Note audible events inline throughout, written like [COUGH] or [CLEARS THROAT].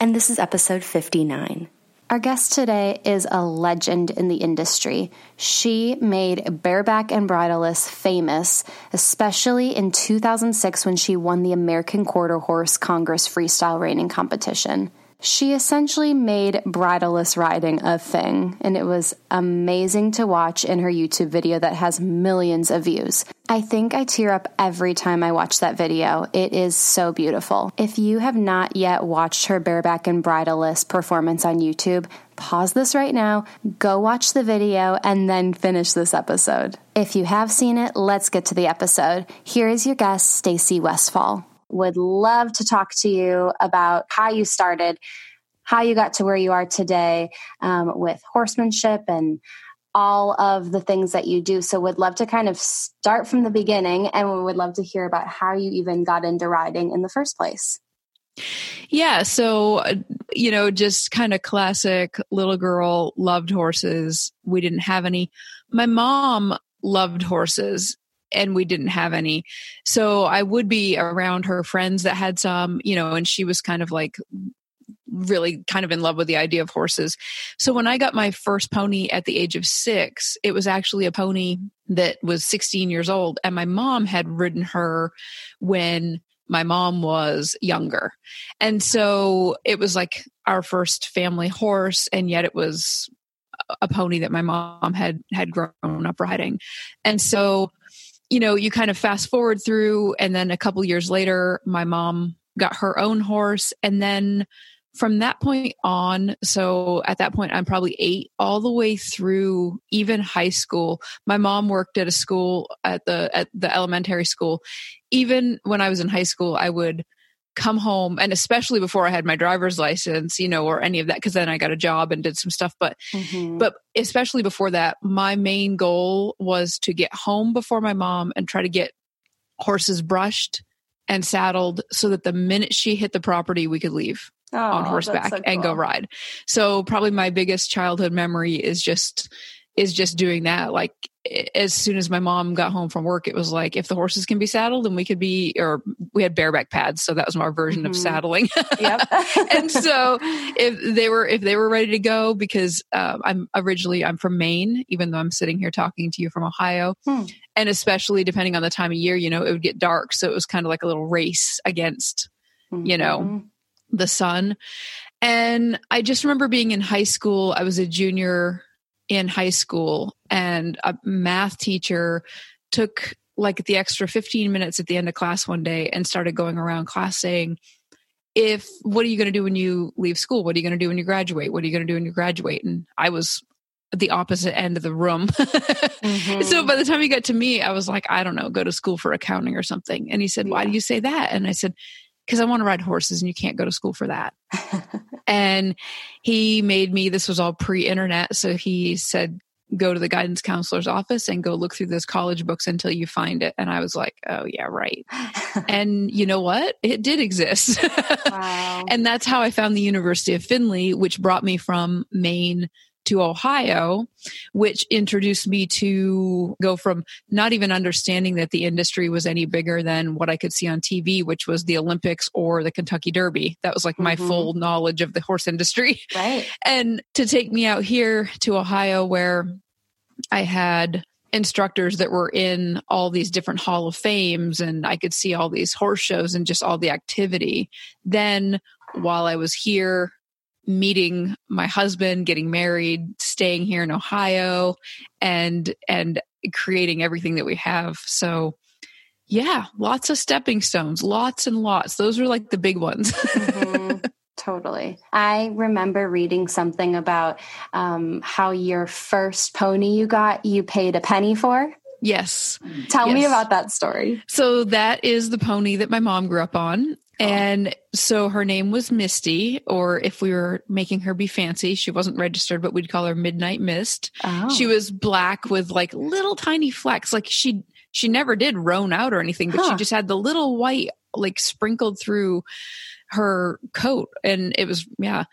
and this is episode 59. Our guest today is a legend in the industry. She made bareback and bridleless famous, especially in 2006 when she won the American Quarter Horse Congress Freestyle Reining Competition. She essentially made bridleless riding a thing, and it was amazing to watch in her YouTube video that has millions of views. I think I tear up every time I watch that video. It is so beautiful. If you have not yet watched her bareback and bridleless performance on YouTube, pause this right now, go watch the video, and then finish this episode. If you have seen it, let's get to the episode. Here is your guest, Stacy Westfall would love to talk to you about how you started, how you got to where you are today um, with horsemanship and all of the things that you do. So, would love to kind of start from the beginning and we would love to hear about how you even got into riding in the first place. Yeah. So, you know, just kind of classic little girl, loved horses. We didn't have any. My mom loved horses and we didn't have any. So I would be around her friends that had some, you know, and she was kind of like really kind of in love with the idea of horses. So when I got my first pony at the age of six, it was actually a pony that was 16 years old. And my mom had ridden her when my mom was younger. And so it was like our first family horse. And yet it was a pony that my mom had had grown up riding. And so you know, you kind of fast forward through, and then a couple years later, my mom got her own horse. And then from that point on, so at that point, I'm probably eight, all the way through even high school. My mom worked at a school at the at the elementary school. Even when I was in high school, I would come home and especially before I had my driver's license, you know, or any of that, because then I got a job and did some stuff. But, mm-hmm. but especially before that, my main goal was to get home before my mom and try to get horses brushed and saddled so that the minute she hit the property, we could leave. Oh, on horseback so cool. and go ride. So probably my biggest childhood memory is just is just doing that. Like as soon as my mom got home from work, it was like if the horses can be saddled, and we could be, or we had bareback pads, so that was our version mm-hmm. of saddling. Yep. [LAUGHS] and so if they were if they were ready to go, because uh, I'm originally I'm from Maine, even though I'm sitting here talking to you from Ohio, hmm. and especially depending on the time of year, you know, it would get dark, so it was kind of like a little race against, mm-hmm. you know, mm-hmm. the sun. And I just remember being in high school. I was a junior in high school and a math teacher took like the extra 15 minutes at the end of class one day and started going around class saying if what are you going to do when you leave school? What are you going to do when you graduate? What are you going to do when you graduate? And i was at the opposite end of the room. [LAUGHS] Mm-hmm. so by the time he got to me i was like i don't know go to school for accounting or something. And he said why do you say that? And i said because I want to ride horses and you can't go to school for that. [LAUGHS] and he made me, this was all pre internet. So he said, go to the guidance counselor's office and go look through those college books until you find it. And I was like, oh, yeah, right. [LAUGHS] and you know what? It did exist. [LAUGHS] wow. And that's how I found the University of Findlay, which brought me from Maine to Ohio, which introduced me to go from not even understanding that the industry was any bigger than what I could see on TV, which was the Olympics or the Kentucky Derby. That was like my mm-hmm. full knowledge of the horse industry. Right. [LAUGHS] And to take me out here to Ohio where I had instructors that were in all these different hall of fames and I could see all these horse shows and just all the activity. Then while I was here meeting my husband, getting married, staying here in Ohio and and creating everything that we have. So yeah, lots of stepping stones, lots and lots. Those are like the big ones. [LAUGHS] mm-hmm. Totally. I remember reading something about um, how your first pony you got, you paid a penny for. Yes. Tell yes. me about that story. So that is the pony that my mom grew up on. Oh. And so her name was Misty, or if we were making her be fancy, she wasn't registered, but we'd call her Midnight Mist. Oh. She was black with like little tiny flecks. Like she she never did roan out or anything, but Huh. she just had the little white like sprinkled through her coat. And it was yeah.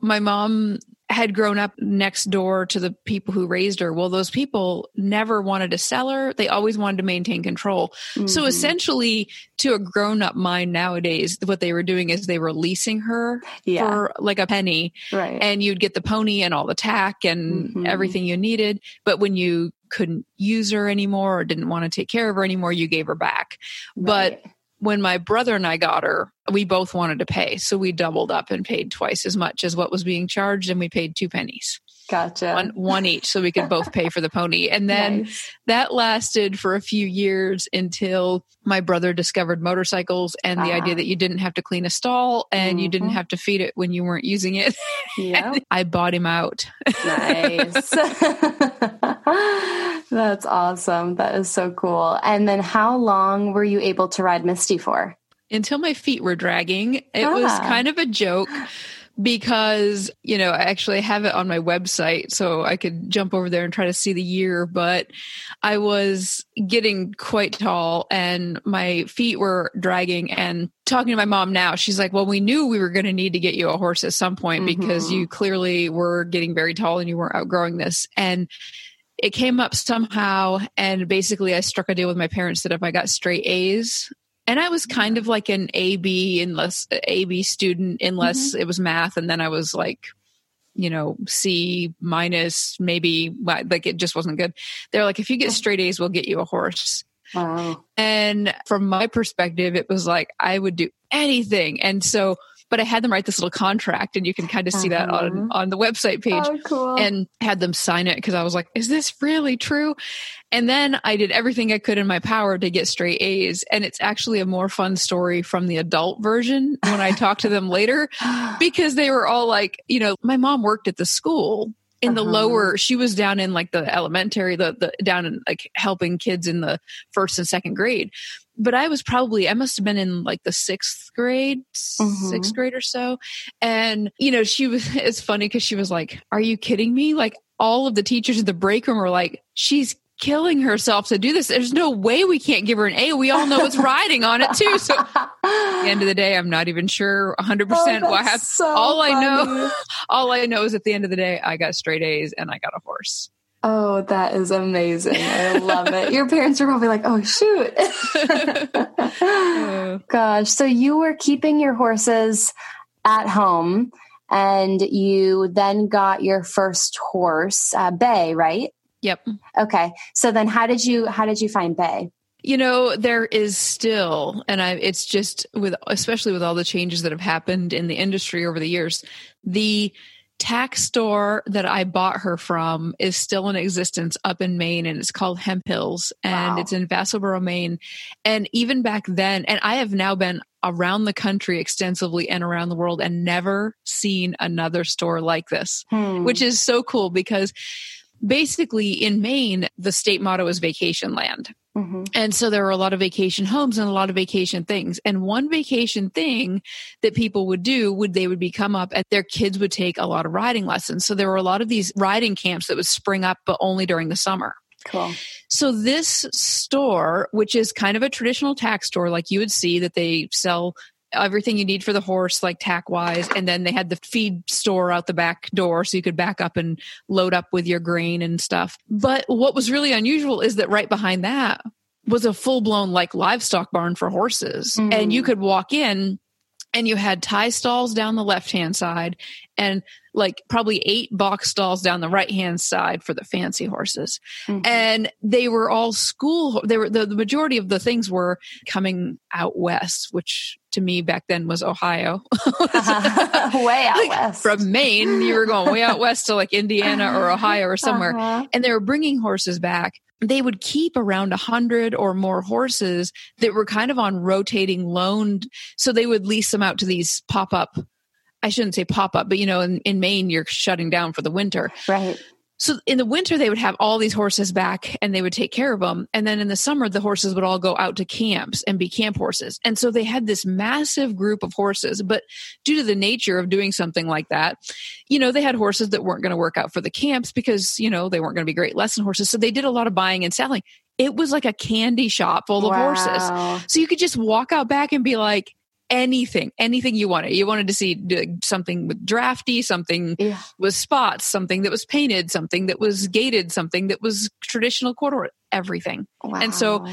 My mom had grown up next door to the people who raised her. Well, those people never wanted to sell her. They always wanted to maintain control. So Mhm. essentially, to a grown up mind nowadays, what they were doing is they were leasing her yeah, for like a penny right. and you'd get the pony and all the tack and Mhm. everything you needed. But when you couldn't use her anymore or didn't want to take care of her anymore, you gave her back. But Right. When my brother and I got her, we both wanted to pay. So we doubled up and paid twice as much as what was being charged and we paid two pennies. gotcha. One one each so we could [LAUGHS] both pay for the pony. And then Nice. that lasted for a few years until my brother discovered motorcycles and the Ah. idea that you didn't have to clean a stall and you didn't Mhm. have to feed it when you weren't using it. [LAUGHS] Yep. I bought him out. [LAUGHS] nice. That's awesome. That is so cool. And then how long were you able to ride Misty for? until my feet were dragging. It was Ah. kind of a joke because, you know, I actually have it on my website so I could jump over there and try to see the year, but I was getting quite tall and my feet were dragging and talking to my mom now, she's like, well, we knew we were going to need to get you a horse at some point because Mhm. you clearly were getting very tall and you weren't outgrowing this. And it came up somehow and basically I struck a deal with my parents that if I got straight A's and I was kind of like an AB unless AB student unless mm-hmm. it was math and then I was like you know C minus maybe like it just wasn't good. They're like if you get straight A's we'll get you a horse. Wow. And from my perspective it was like I would do anything and so but I had them write this little contract and you can kind of see that Uh-huh. on on the website page Oh, cool. and had them sign it because I was like, is this really true? And then I did everything I could in my power to get straight A's. And it's actually a more fun story from the adult version when I talked to them [LAUGHS] later [GASPS] because they were all like, you know, my mom worked at the school in the Uh-huh. lower she was down in like the elementary the, the down in like helping kids in the first and second grade but i was probably i must have been in like the sixth grade Mhm. sixth grade or so. And you know she was [LAUGHS] it's funny because she was like are you kidding me? Like all of the teachers in the break room were like she's killing herself to do this. There's no way we can't give her an a. We all know it's [LAUGHS] riding on it too. So at the end of the day i'm not even sure 100% Oh, what happened. so all I know- [LAUGHS] all I know is at the end of the day, I got straight A's and I got a horse. Oh, that is amazing. I love it. Your parents are probably like, oh, shoot. [LAUGHS] [LAUGHS] Gosh. So you were keeping your horses at home and you then got your first horse, uh, Bay, right? yep. Okay. So then how did you, how did you find Bay? You know, there is still, and I, it's just with, especially with all the changes that have happened in the industry over the years, the tack store that I bought her from is still in existence up in Maine and it's called Hemp Hills and Wow. it's in Vassalboro, Maine. And even back then, and I have now been around the country extensively and around the world and never seen another store like this. Hmm. which is so cool because basically in Maine, the state motto is vacation land. Mhm. And so there were a lot of vacation homes and a lot of vacation things. And one vacation thing that people would do would they would be come up and their kids would take a lot of riding lessons. So there were a lot of these riding camps that would spring up, but only during the summer. Cool. So this store, which is kind of a traditional tack store, like you would see that they sell everything you need for the horse, like tack wise, and then they had the feed store out the back door, so you could back up and load up with your grain and stuff. But what was really unusual is that right behind that was a full blown like livestock barn for horses, Mm. and you could walk in. And you had tie stalls down the left hand side and like probably eight box stalls down the right hand side for the fancy horses Mhm. and they were all school they were the, the majority of the things were coming out west which to me back then was ohio [LAUGHS] [LAUGHS] Way out Like, west. from maine you were going way out west to like indiana or [LAUGHS] ohio or somewhere Uh-huh. and they were bringing horses back they would keep around a hundred or more horses that were kind of on rotating loan so they would lease them out to these pop-up i shouldn't say pop-up but you know in, in maine you're shutting down for the winter. Right. so in the winter they would have all these horses back and they would take care of them and then in the summer the horses would all go out to camps and be camp horses. And so they had this massive group of horses but due to the nature of doing something like that you know they had horses that weren't going to work out for the camps because you know they weren't going to be great lesson horses. So they did a lot of buying and selling. It was like a candy shop full of Wow. horses so you could just walk out back and be like anything anything you wanted you wanted to see something with drafty something Yeah. was spots, something that was painted, something that was gated, something that was traditional quarter, everything. Wow. And so-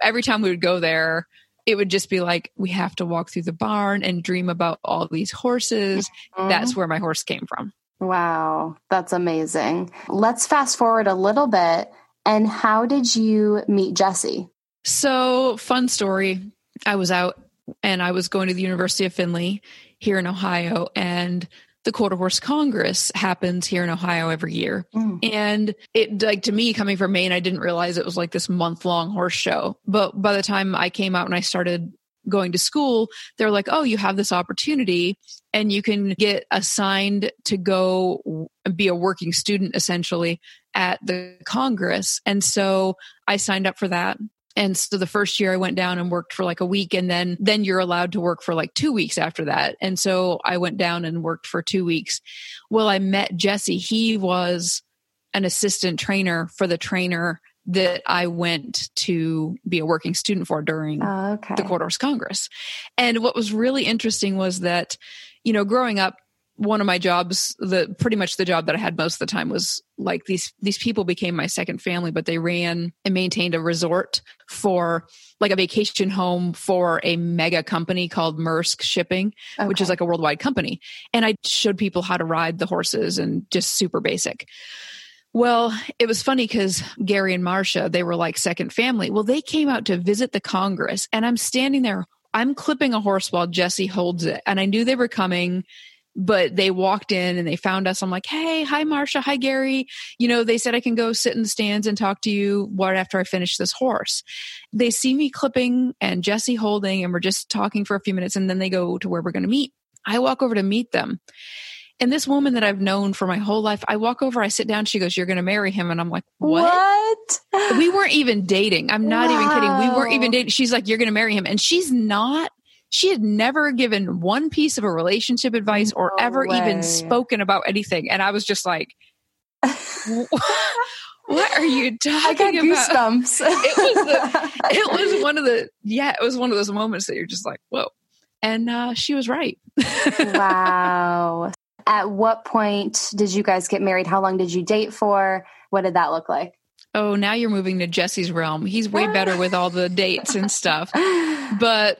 Every time we would go there, it would just be like, we have to walk through the barn and dream about all these horses. Mm-hmm. That's where my horse came from. Wow, that's amazing. Let's fast forward a little bit. And how did you meet Jesse? So, fun story. I was out and I was going to the University of Findlay here in Ohio, and the Quarter Horse Congress happens here in Ohio every year. Mm. And it, like, to me, coming from Maine, I didn't realize it was like this month long horse show. But by the time I came out and I started going to school, they're like, oh, you have this opportunity and you can get assigned to go be a working student essentially at the Congress. And so I signed up for that. And so the first year I went down and worked for like a week and then then you're allowed to work for like 2 weeks after that. And so I went down and worked for 2 weeks. Well, I met Jesse. He was an assistant trainer for the trainer that I went to be a working student for during Oh, okay. the Quarter Horse Congress. And what was really interesting was that, you know, growing up, one of my jobs, the pretty much the job that I had most of the time was like these these people became my second family, but they ran and maintained a resort for like a vacation home for a mega company called Maersk Shipping, which is like a worldwide company. And I showed people how to ride the horses and just super basic. Well, it was funny because Gary and Marcia, they were like second family. Well, they came out to visit the Congress, and I'm standing there. I'm clipping a horse while Jesse holds it. And I knew they were coming, but they walked in and they found us. I'm like, hey, hi, Marcia. Hi, Gary. You know, they said I can go sit in the stands and talk to you right after I finish this horse. They see me clipping and Jesse holding, and we're just talking for a few minutes. And then they go to where we're going to meet. I walk over to meet them. And this woman that I've known for my whole life, I walk over, I sit down, she goes, You're going to marry him. And I'm like, What? What? We weren't even dating. I'm not even kidding. We weren't even dating. She's like, You're going to marry him. And she's not, she had never given one piece of a relationship advice or No ever way. even spoken about anything. And I was just like, [LAUGHS] What are you I got talking about? goosebumps. [LAUGHS] It was the- [LAUGHS] It was one of the, yeah, it was one of those moments that you're just like, Whoa. And uh, she was right. wow. At what point did you guys get married? How long did you date for? What did that look like? Oh, now you're moving to Jesse's realm. He's way better with all the dates and stuff. But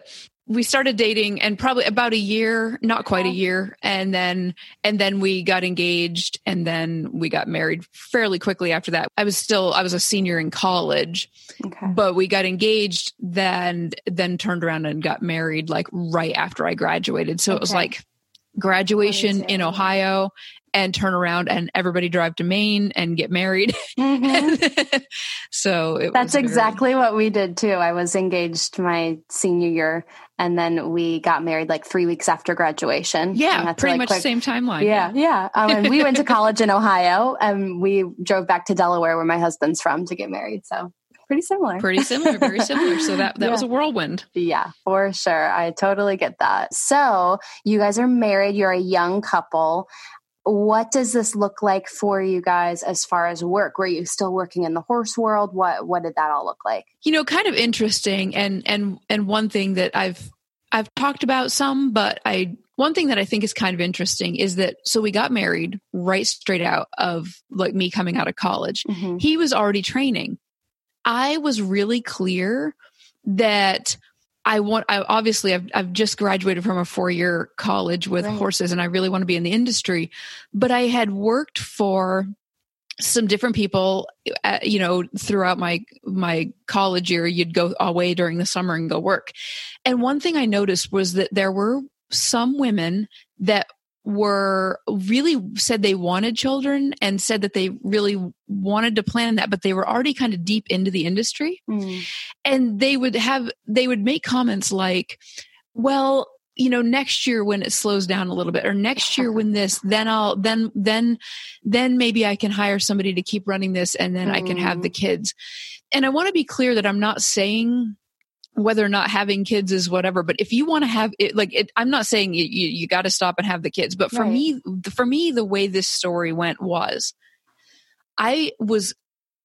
we started dating and probably about a year, not quite a year, and then and then we got engaged and then we got married fairly quickly after that. I was still I was a senior in college, Okay. but we got engaged then then turned around and got married like right after I graduated. So it was like graduation in Ohio and turn around and everybody drive to Maine and get married. [LAUGHS] Mhm. so it That's very- exactly what we did too. I was engaged my senior year and then we got married like three weeks after graduation. Yeah, pretty like, much quick- the same timeline. Yeah, yeah. Um, and we went to [LAUGHS] college in Ohio and we drove back to Delaware where my husband's from to get married. So pretty similar. pretty similar, very similar. So that that was a whirlwind. Yeah, for sure. I totally get that. So, you guys are married, you're a young couple. What does this look like for you guys as far as work? Were you still working in the horse world? What what did that all look like? You know, kind of interesting and and and one thing that I've I've talked about some, but I one thing that I think is kind of interesting is that so we got married right straight out of like me coming out of college. Mhm. he was already training. I was really clear that I want, I obviously I've, I've just graduated from a four year college with Right. horses and I really want to be in the industry, but I had worked for some different people, uh, you know, throughout my, my college year, you'd go away during the summer and go work. And one thing I noticed was that there were some women that were really said they wanted children and said that they really wanted to plan that but they were already kind of deep into the industry Mm. and they would have they would make comments like well you know, next year when it slows down a little bit or next year when this, then I'll, then, then, then maybe I can hire somebody to keep running this and then mm. I can have the mm. kids. And I want to be clear that I'm not saying whether or not having kids is whatever but if you want to have it like it, i'm not saying you, you, you got to stop and have the kids but for right. me for me the way this story went was i was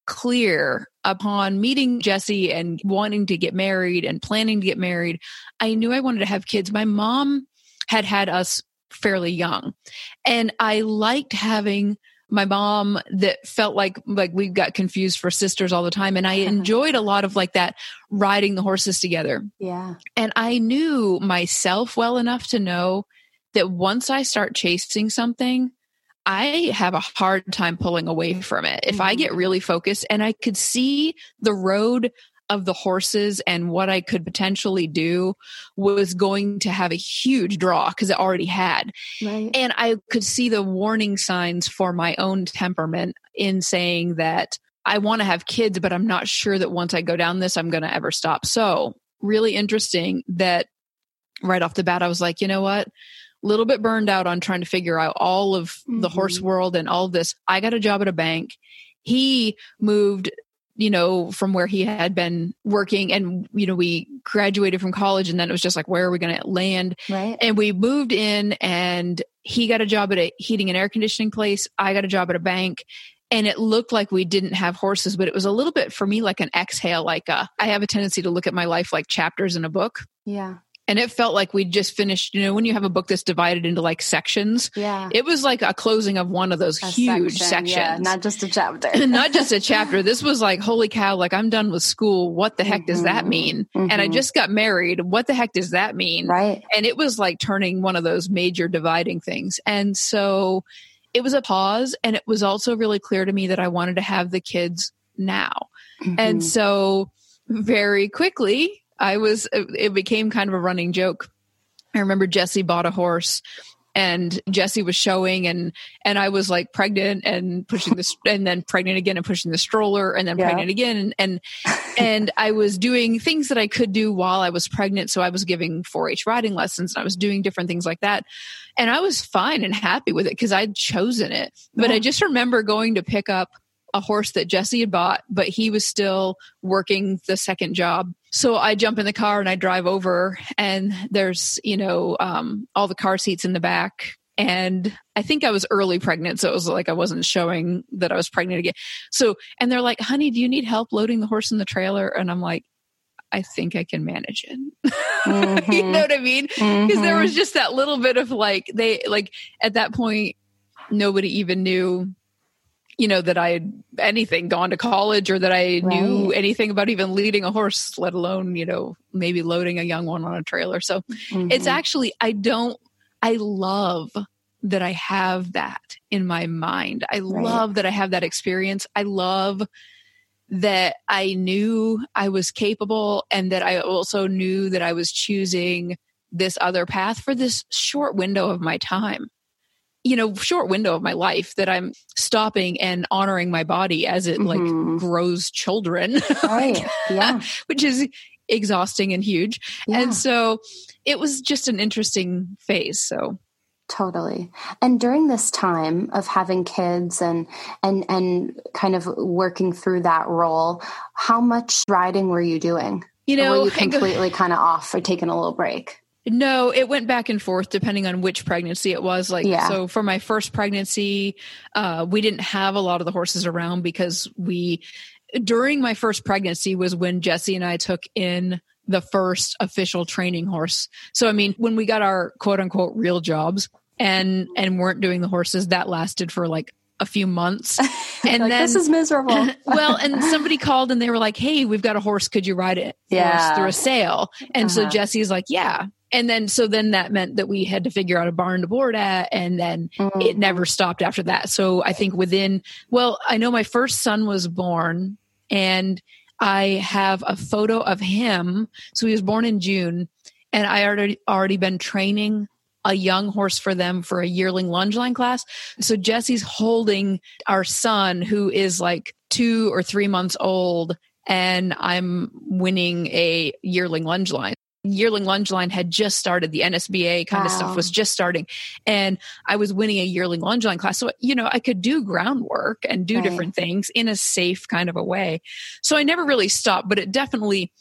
clear upon meeting jesse and wanting to get married and planning to get married i knew i wanted to have kids my mom had had us fairly young and i liked having my mom that felt like like we got confused for sisters all the time and i [LAUGHS] enjoyed a lot of like that riding the horses together yeah and i knew myself well enough to know that once i start chasing something I have a hard time pulling away from it. If I get mm-hmm. really focused and I could see the road of the horses and what I could potentially do was going to have a huge draw because it already had. Right. And I could see the warning signs for my own temperament in saying that I want to have kids, but I'm not sure that once I go down this, I'm going to ever stop. So, really interesting that right off the bat, I was like, you know what? A little bit burned out on trying to figure out all of mm-hmm. the horse mm-hmm. world and all this. I got a job at a bank. He moved you know, from where he had been working. And, you know, we graduated from college and then it was just like, where are we going to land? Right. And we moved in and he got a job at a heating and air conditioning place. I got a job at a bank. And it looked like we didn't have horses, but it was a little bit for me like an exhale. Like uh, I have a tendency to look at my life like chapters in a book. Yeah and it felt like we just finished you know when you have a book that's divided into like sections yeah. it was like a closing of one of those a huge section, sections. yeah, not just a chapter. [LAUGHS] Not just a [LAUGHS] chapter. This was like holy cow like i'm done with school. What the heck mm-hmm. does that mm-hmm. mean? Mm-hmm. and i just got married. What the heck does that mean? Right. And it was like turning one of those major dividing things. And so it was a pause and it was also really clear to me that i wanted to have the kids now. Mm-hmm. and so very quickly I was, it became kind of a running joke. I remember Jesse bought a horse and Jesse was showing and and I was like pregnant and pushing this [LAUGHS] and then pregnant again and pushing the stroller and then yeah. pregnant again and and, and I was doing things that I could do while I was pregnant so I was giving 4-H riding lessons and I was doing different things like that and I was fine and happy with it because I'd chosen it but yeah. I just remember going to pick up a horse that Jesse had bought, but he was still working the second job. So I jump in the car and I drive over, and there's, you know, um, all the car seats in the back. And I think I was early pregnant. So it was like I wasn't showing that I was pregnant again. So, and they're like, honey, do you need help loading the horse in the trailer? And I'm like, I think I can manage it. Mm-hmm. [LAUGHS] you know what I mean? Because mm-hmm. there was just that little bit of like, they, like, at that point, nobody even knew you know that I had anything gone to college or that I right. knew anything about even leading a horse, let alone you know maybe loading a young one on a trailer. So mm-hmm. it's actually I don't I love that I have that in my mind. I right. love that I have that experience. I love that I knew I was capable and that I also knew that I was choosing this other path for this short window of my time you know short window of my life that i'm stopping and honoring my body as it mm-hmm. like grows children [LAUGHS] right yeah. [LAUGHS] which is exhausting and huge. Yeah. and so it was just an interesting phase so. Totally. And during this time of having kids and and and kind of working through that role how much riding were you doing? You know or were you [LAUGHS] completely kind of off or taking a little break no, it went back and forth depending on which pregnancy it was. Like, yeah. so for my first pregnancy, uh, we didn't have a lot of the horses around because we, during my first pregnancy was when Jesse and I took in the first official training horse. So, I mean, when we got our quote unquote real jobs and, and weren't doing the horses, that lasted for like a few months. [LAUGHS] And like, then this is miserable. [LAUGHS] well, and somebody called and they were like, Hey, we've got a horse. Could you ride it yeah. through a sale? And uh-huh. so Jesse's like, yeah and then so then that meant that we had to figure out a barn to board at and then mm-hmm. it never stopped after that so i think within well i know my first son was born and i have a photo of him so he was born in june and i already already been training a young horse for them for a yearling lunge line class. So jesse's holding our son who is like two or three months old and i'm winning a yearling lunge line. Yearling lunge line had just started. The nsba kind wow. of stuff was just starting. And i was winning a yearling lunge line class. So you know i could do groundwork and do right. different things in a safe kind of a way. So i never really stopped but it definitely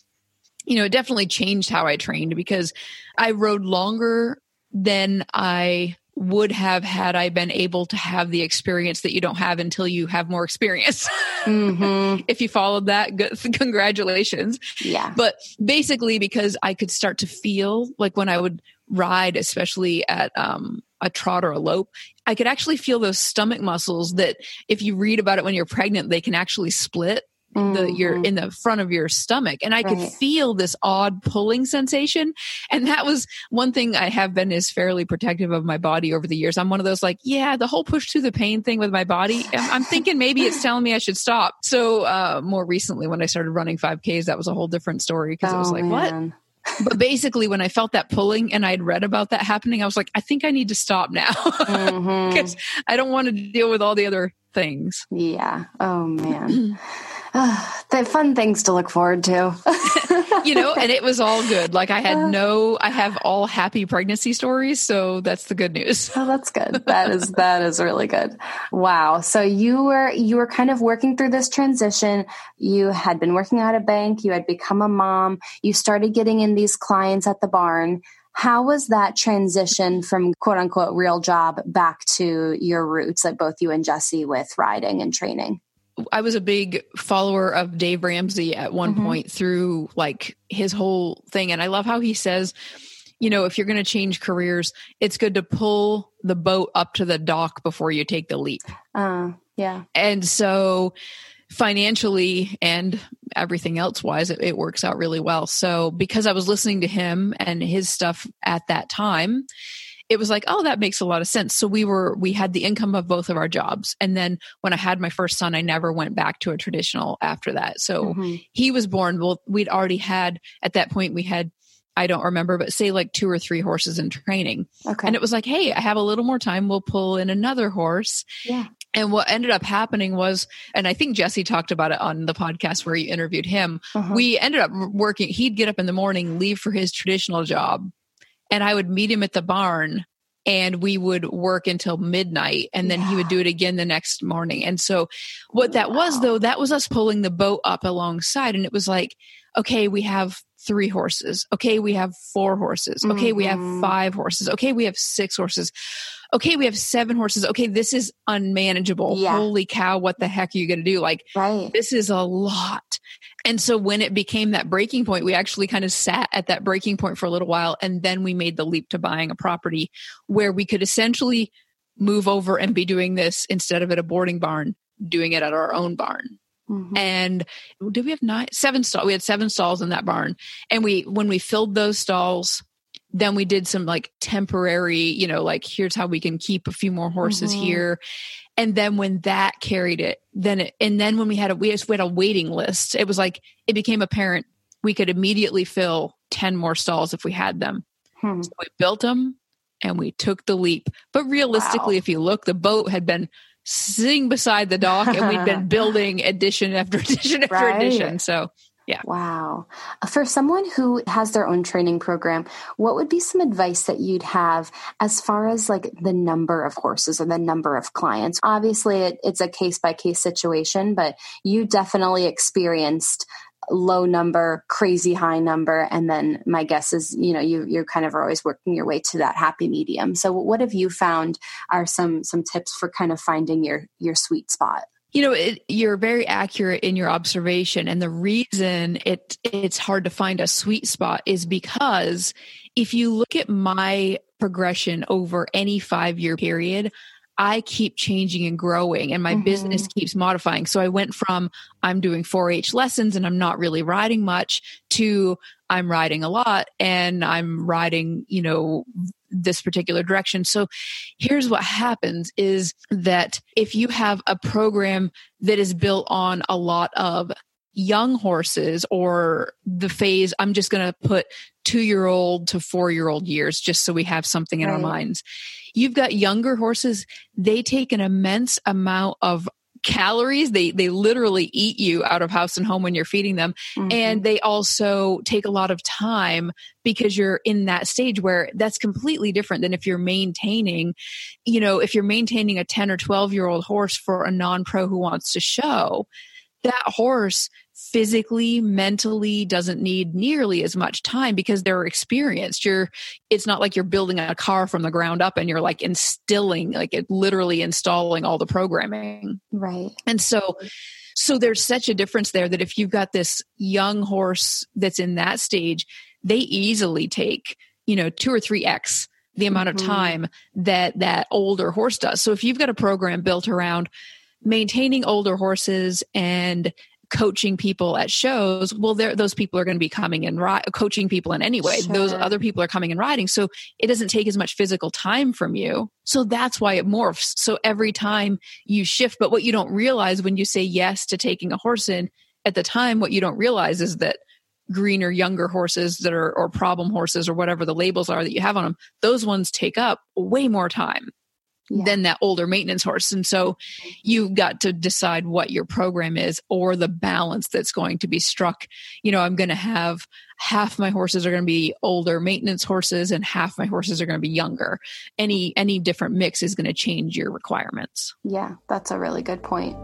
you know it definitely changed how i trained because i rode longer than i would have had I been able to have the experience that you don't have until you have more experience. Mm-hmm. [LAUGHS] if you followed that, good, [LAUGHS] congratulations. Yeah. But basically, because I could start to feel like when I would ride, especially at um, a trot or a lope, I could actually feel those stomach muscles that if you read about it when you're pregnant, they can actually split mm-hmm. the your in the front of your stomach. And i right. could feel this odd pulling sensation. And that was one thing i have been is fairly protective of my body over the years. I'm one of those like yeah the whole push through the pain thing with my body i'm, thinking maybe it's telling me i should stop. So uh, more recently when i started running 5ks that was a whole different story because oh, it was like man. what but basically when i felt that pulling and i'd read about that happening i was like i think i need to stop now. Because mm-hmm. [LAUGHS] i don't want to deal with all the other things. Yeah. Oh man [CLEARS THROAT] [SIGHS] the fun things to look forward to. [LAUGHS] you know, and it was all good. Like I had [SIGHS] no, I have all happy pregnancy stories. So that's the good news. [LAUGHS] Oh, that's good. That is, that is really good. Wow. So you were, you were kind of working through this transition. You had been working at a bank. You had become a mom. You started getting in these clients at the barn. How was that transition from quote unquote real job back to your roots, like both you and Jesse with riding and training? I was a big follower of Dave Ramsey at one mm-hmm. point through like his whole thing. And I love how he says, you know, if you're going to change careers, it's good to pull the boat up to the dock before you take the leap. Uh, yeah. And so financially and everything else wise, it, it works out really well. So because I was listening to him and his stuff at that time, it was like, oh, that makes a lot of sense. So we were, we had the income of both of our jobs. And then when I had my first son, I never went back to a traditional after that. So mm-hmm. he was born, well, we'd already had, at that point, we had, I don't remember, but say like two or three horses in training. Okay. And it was like, hey, I have a little more time. We'll pull in another horse. Yeah. And what ended up happening was, and I think Jesse talked about it on the podcast where you interviewed him. Uh-huh. We ended up working, he'd get up in the morning, leave for his traditional job, and I would meet him at the barn and we would work until midnight and then yeah. he would do it again the next morning. And so what that wow. was though, that was us pulling the boat up alongside and it was like, okay, we have three horses. Okay, we have four horses. Okay, mm-hmm. we have mm-hmm. five horses. Okay, we have six horses. Okay, we have seven horses. Okay, this is unmanageable. Yeah. Holy cow, what the heck are you going to do? Like, right. this is a lot. And so when it became that breaking point, we actually kind of sat at that breaking point for a little while. And then we made the leap to buying a property where we could essentially move over and be doing this instead of at a boarding barn, doing it at our own barn. Mm-hmm. And did we have nine, seven stalls? We had seven stalls in that barn. And we, when we filled those stalls, then we did some like temporary, you know, like here's how we can keep a few more horses mm-hmm. here. And then when that carried it, then it, and then when we had a, we just had a waiting list, it was like, it became apparent we could immediately fill 10 more stalls if we had them. Hmm. So we built them and we took the leap. But realistically, wow. if you look, the boat had been sitting beside the dock and we'd been [LAUGHS] building addition after addition after right. addition. So yeah. Wow. Uh, for someone who has their own training program, what would be some advice that you'd have as far as like the number of horses or the number of clients? Obviously, it, it's a case by case situation, but you definitely experienced low number, crazy high number, and then my guess is you know you you're kind of always working your way to that happy medium. So, what have you found are some some tips for kind of finding your your sweet spot? you know it, you're very accurate in your observation and the reason it it's hard to find a sweet spot is because if you look at my progression over any 5 year period I keep changing and growing and my mm-hmm. business keeps modifying. So I went from I'm doing 4 H lessons and I'm not really riding much to I'm riding a lot and I'm riding, you know, this particular direction. So here's what happens is that if you have a program that is built on a lot of young horses or the phase i'm just going to put two year old to four year old years just so we have something in right. our minds you've got younger horses they take an immense amount of calories. They they literally eat you out of house and home when you're feeding them. Mm-hmm. And they also take a lot of time because you're in that stage where that's completely different than if you're maintaining, you know, if you're maintaining a 10 or 12 year old horse for a non-pro who wants to show, that horse physically mentally doesn't need nearly as much time because they're experienced. You're it's not like you're building a car from the ground up and you're like instilling like it literally installing all the programming. Right. And so so there's such a difference there that if you've got this young horse that's in that stage they easily take you know 2 or 3x the amount mm-hmm. of time that that older horse does. So if you've got a program built around maintaining older horses and coaching people at shows, well, those people are going to be coming and ri- coaching people in any way. Sure. Those other people are coming and riding. So it doesn't take as much physical time from you. So that's why it morphs. So every time you shift, but what you don't realize when you say yes to taking a horse in at the time, what you don't realize is that greener, younger horses that are, or problem horses or whatever the labels are that you have on them, those ones take up way more time yeah. than that older maintenance horse. And so you've got to decide what your program is or the balance that's going to be struck. You know, I'm going to have half my horses are going to be older maintenance horses and half my horses are going to be younger. Any any different mix is going to change your requirements. Yeah, that's a really good point.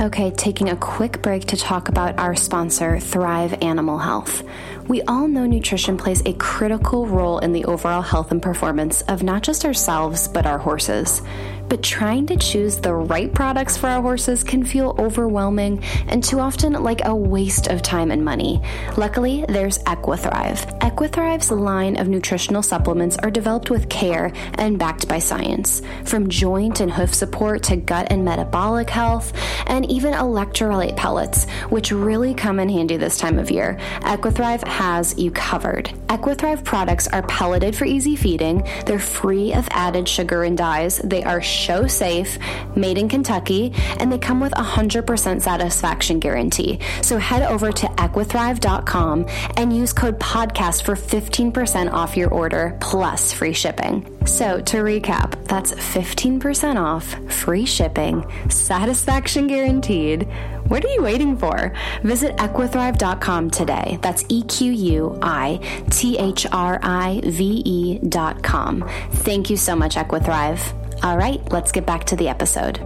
Okay, taking a quick break to talk about our sponsor, Thrive Animal Health. We all know nutrition plays a critical role in the overall health and performance of not just ourselves, but our horses but trying to choose the right products for our horses can feel overwhelming and too often like a waste of time and money. Luckily, there's EquiThrive. EquiThrive's line of nutritional supplements are developed with care and backed by science. From joint and hoof support to gut and metabolic health, and even electrolyte pellets, which really come in handy this time of year, EquiThrive has you covered. EquiThrive products are pelleted for easy feeding, they're free of added sugar and dyes, they are show safe, made in Kentucky, and they come with a 100% satisfaction guarantee. So head over to equithrive.com and use code podcast for 15% off your order plus free shipping. So to recap, that's 15% off, free shipping, satisfaction guaranteed. What are you waiting for? Visit equithrive.com today. That's E Q U I T H R I V E.com. Thank you so much, Equithrive. All right, let's get back to the episode.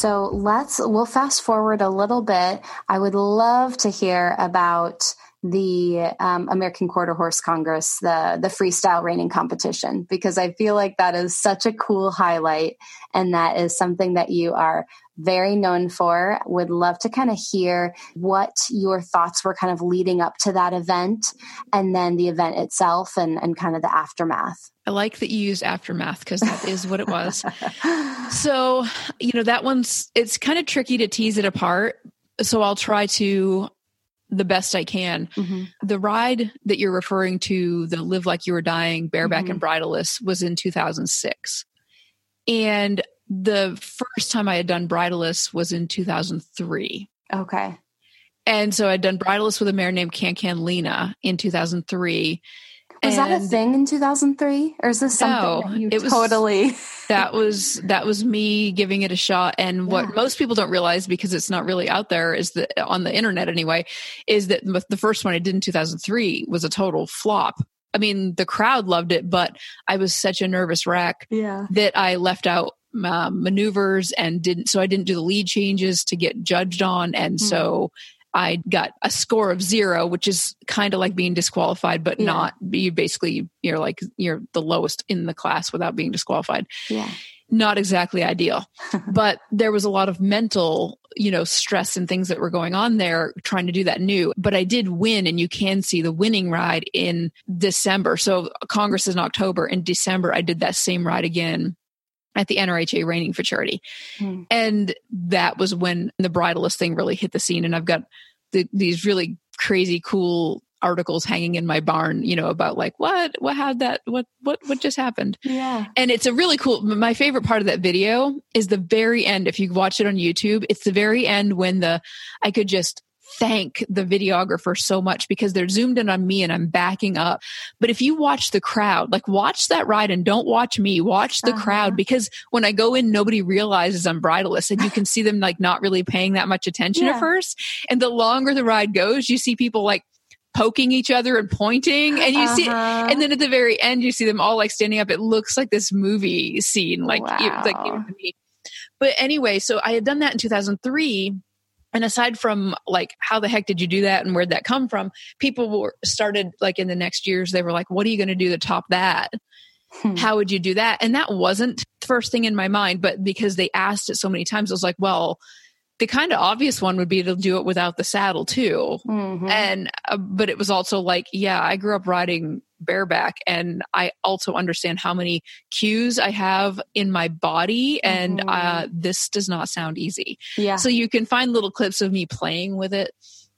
So let's, we'll fast forward a little bit. I would love to hear about the um, American Quarter Horse Congress, the the freestyle reining competition, because I feel like that is such a cool highlight, and that is something that you are very known for. Would love to kind of hear what your thoughts were kind of leading up to that event, and then the event itself, and and kind of the aftermath. I like that you used aftermath because that is what it was. [LAUGHS] so, you know, that one's it's kind of tricky to tease it apart. So I'll try to the best I can. Mm-hmm. The ride that you're referring to, the Live Like You Were Dying, bareback mm-hmm. and bridleless, was in 2006. And the first time I had done bridleless was in 2003. Okay. And so I'd done bridleless with a mare named Can Can Lena in 2003. Was and that a thing in 2003 or is this something no, it was, totally [LAUGHS] that was that was me giving it a shot and yeah. what most people don't realize because it's not really out there is that on the internet anyway is that the first one I did in 2003 was a total flop. I mean, the crowd loved it, but I was such a nervous wreck yeah. that I left out uh, maneuvers and didn't so I didn't do the lead changes to get judged on and mm. so I got a score of zero, which is kind of like being disqualified, but yeah. not you basically you're like you're the lowest in the class without being disqualified. Yeah. Not exactly ideal. [LAUGHS] but there was a lot of mental, you know, stress and things that were going on there trying to do that new. But I did win and you can see the winning ride in December. So Congress is in October. In December, I did that same ride again at the NRHA Reining Futurity. Mm. And that was when the bridleless thing really hit the scene. And I've got the, these really crazy, cool articles hanging in my barn, you know, about like what, what had that, what, what, what just happened. Yeah. And it's a really cool, my favorite part of that video is the very end. If you watch it on YouTube, it's the very end when the, I could just thank the videographer so much because they're zoomed in on me and I'm backing up. But if you watch the crowd, like watch that ride and don't watch me, watch the uh-huh. crowd because when I go in, nobody realizes I'm bridleless and you can see them [LAUGHS] like not really paying that much attention yeah. at first. And the longer the ride goes, you see people like poking each other and pointing and you uh-huh. see and then at the very end you see them all like standing up it looks like this movie scene like wow. like but anyway so i had done that in 2003 and aside from like how the heck did you do that and where'd that come from people were started like in the next years they were like what are you going to do to top that hmm. how would you do that and that wasn't the first thing in my mind but because they asked it so many times i was like well the kind of obvious one would be to do it without the saddle too. Mm-hmm. And, uh, but it was also like, yeah, I grew up riding bareback and I also understand how many cues I have in my body. And, mm-hmm. uh, this does not sound easy. Yeah. So you can find little clips of me playing with it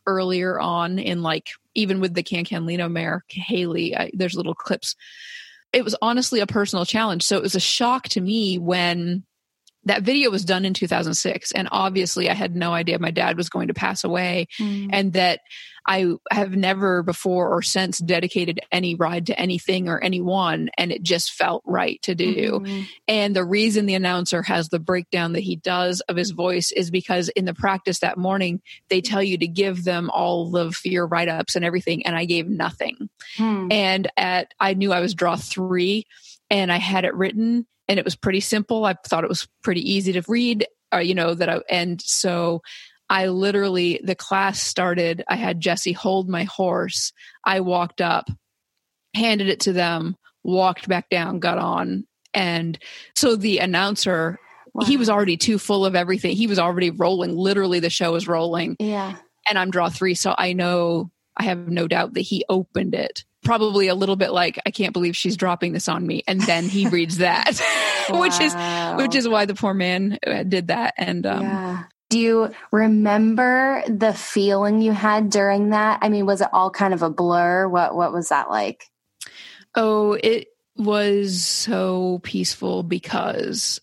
earlier on in like, even with the Can Can Lena mare, Haley, I, there's little clips. It was honestly a personal challenge. So it was a shock to me when that video was done in 2006 and obviously i had no idea my dad was going to pass away mm. and that i have never before or since dedicated any ride to anything or anyone and it just felt right to do mm-hmm. and the reason the announcer has the breakdown that he does of his voice is because in the practice that morning they tell you to give them all of your write-ups and everything and i gave nothing mm. and at i knew i was draw three and i had it written and it was pretty simple. I thought it was pretty easy to read, uh, you know, that I, and so I literally, the class started. I had Jesse hold my horse. I walked up, handed it to them, walked back down, got on. And so the announcer, wow. he was already too full of everything. He was already rolling. Literally, the show was rolling. Yeah. And I'm draw three. So I know, I have no doubt that he opened it probably a little bit like i can't believe she's dropping this on me and then he [LAUGHS] reads that wow. [LAUGHS] which is which is why the poor man uh, did that and um, yeah. do you remember the feeling you had during that i mean was it all kind of a blur what what was that like oh it was so peaceful because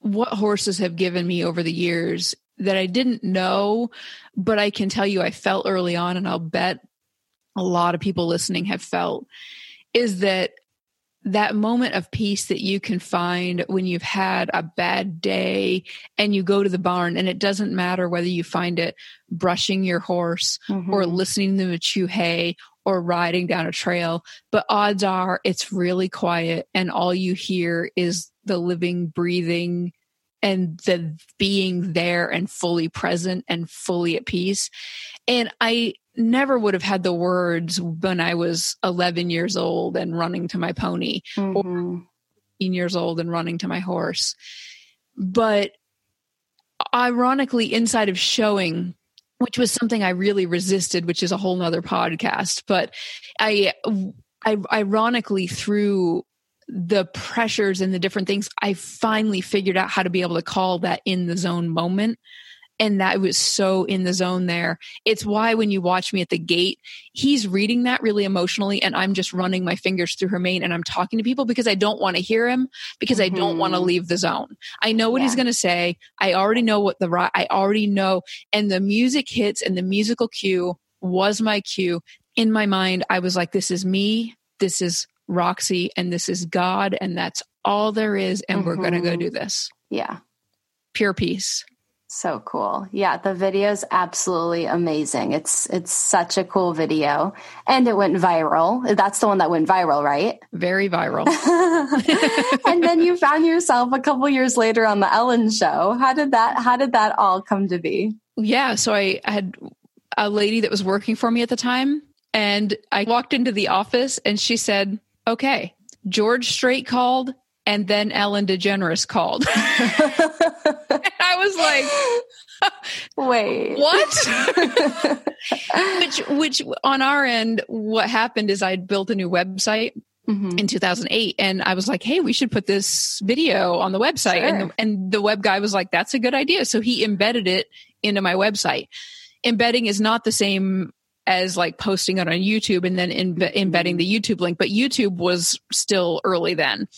what horses have given me over the years that I didn't know, but I can tell you I felt early on, and I'll bet a lot of people listening have felt is that that moment of peace that you can find when you've had a bad day and you go to the barn and it doesn't matter whether you find it brushing your horse mm-hmm. or listening to them chew hay or riding down a trail but odds are it's really quiet and all you hear is the living breathing and the being there and fully present and fully at peace and i never would have had the words when I was 11 years old and running to my pony mm-hmm. or 18 years old and running to my horse. But ironically, inside of showing, which was something I really resisted, which is a whole nother podcast, but I, I ironically through the pressures and the different things, I finally figured out how to be able to call that in the zone moment and that was so in the zone there. It's why when you watch me at the gate, he's reading that really emotionally and I'm just running my fingers through her mane and I'm talking to people because I don't want to hear him because mm-hmm. I don't want to mm-hmm. leave the zone. I know what yeah. he's going to say. I already know what the right, I already know and the music hits and the musical cue was my cue. In my mind, I was like this is me, this is Roxy and this is God and that's all there is and mm-hmm. we're going to go do this. Yeah. Pure peace. So cool. Yeah, the video is absolutely amazing. It's it's such a cool video and it went viral. That's the one that went viral, right? Very viral. [LAUGHS] and then you found yourself a couple years later on the Ellen show. How did that how did that all come to be? Yeah, so I, I had a lady that was working for me at the time and I walked into the office and she said, "Okay, George Strait called and then Ellen DeGeneres called. [LAUGHS] [LAUGHS] [LAUGHS] I was like, wait, what? [LAUGHS] which, which on our end, what happened is I built a new website Mm-hmm. in 2008 and I was like, Hey, we should put this video on the website. Sure. And, the, and the web guy was like, that's a good idea. So he embedded it into my website. Embedding is not the same as like posting it on YouTube and then mm-hmm. embedding the YouTube link, but YouTube was still early then.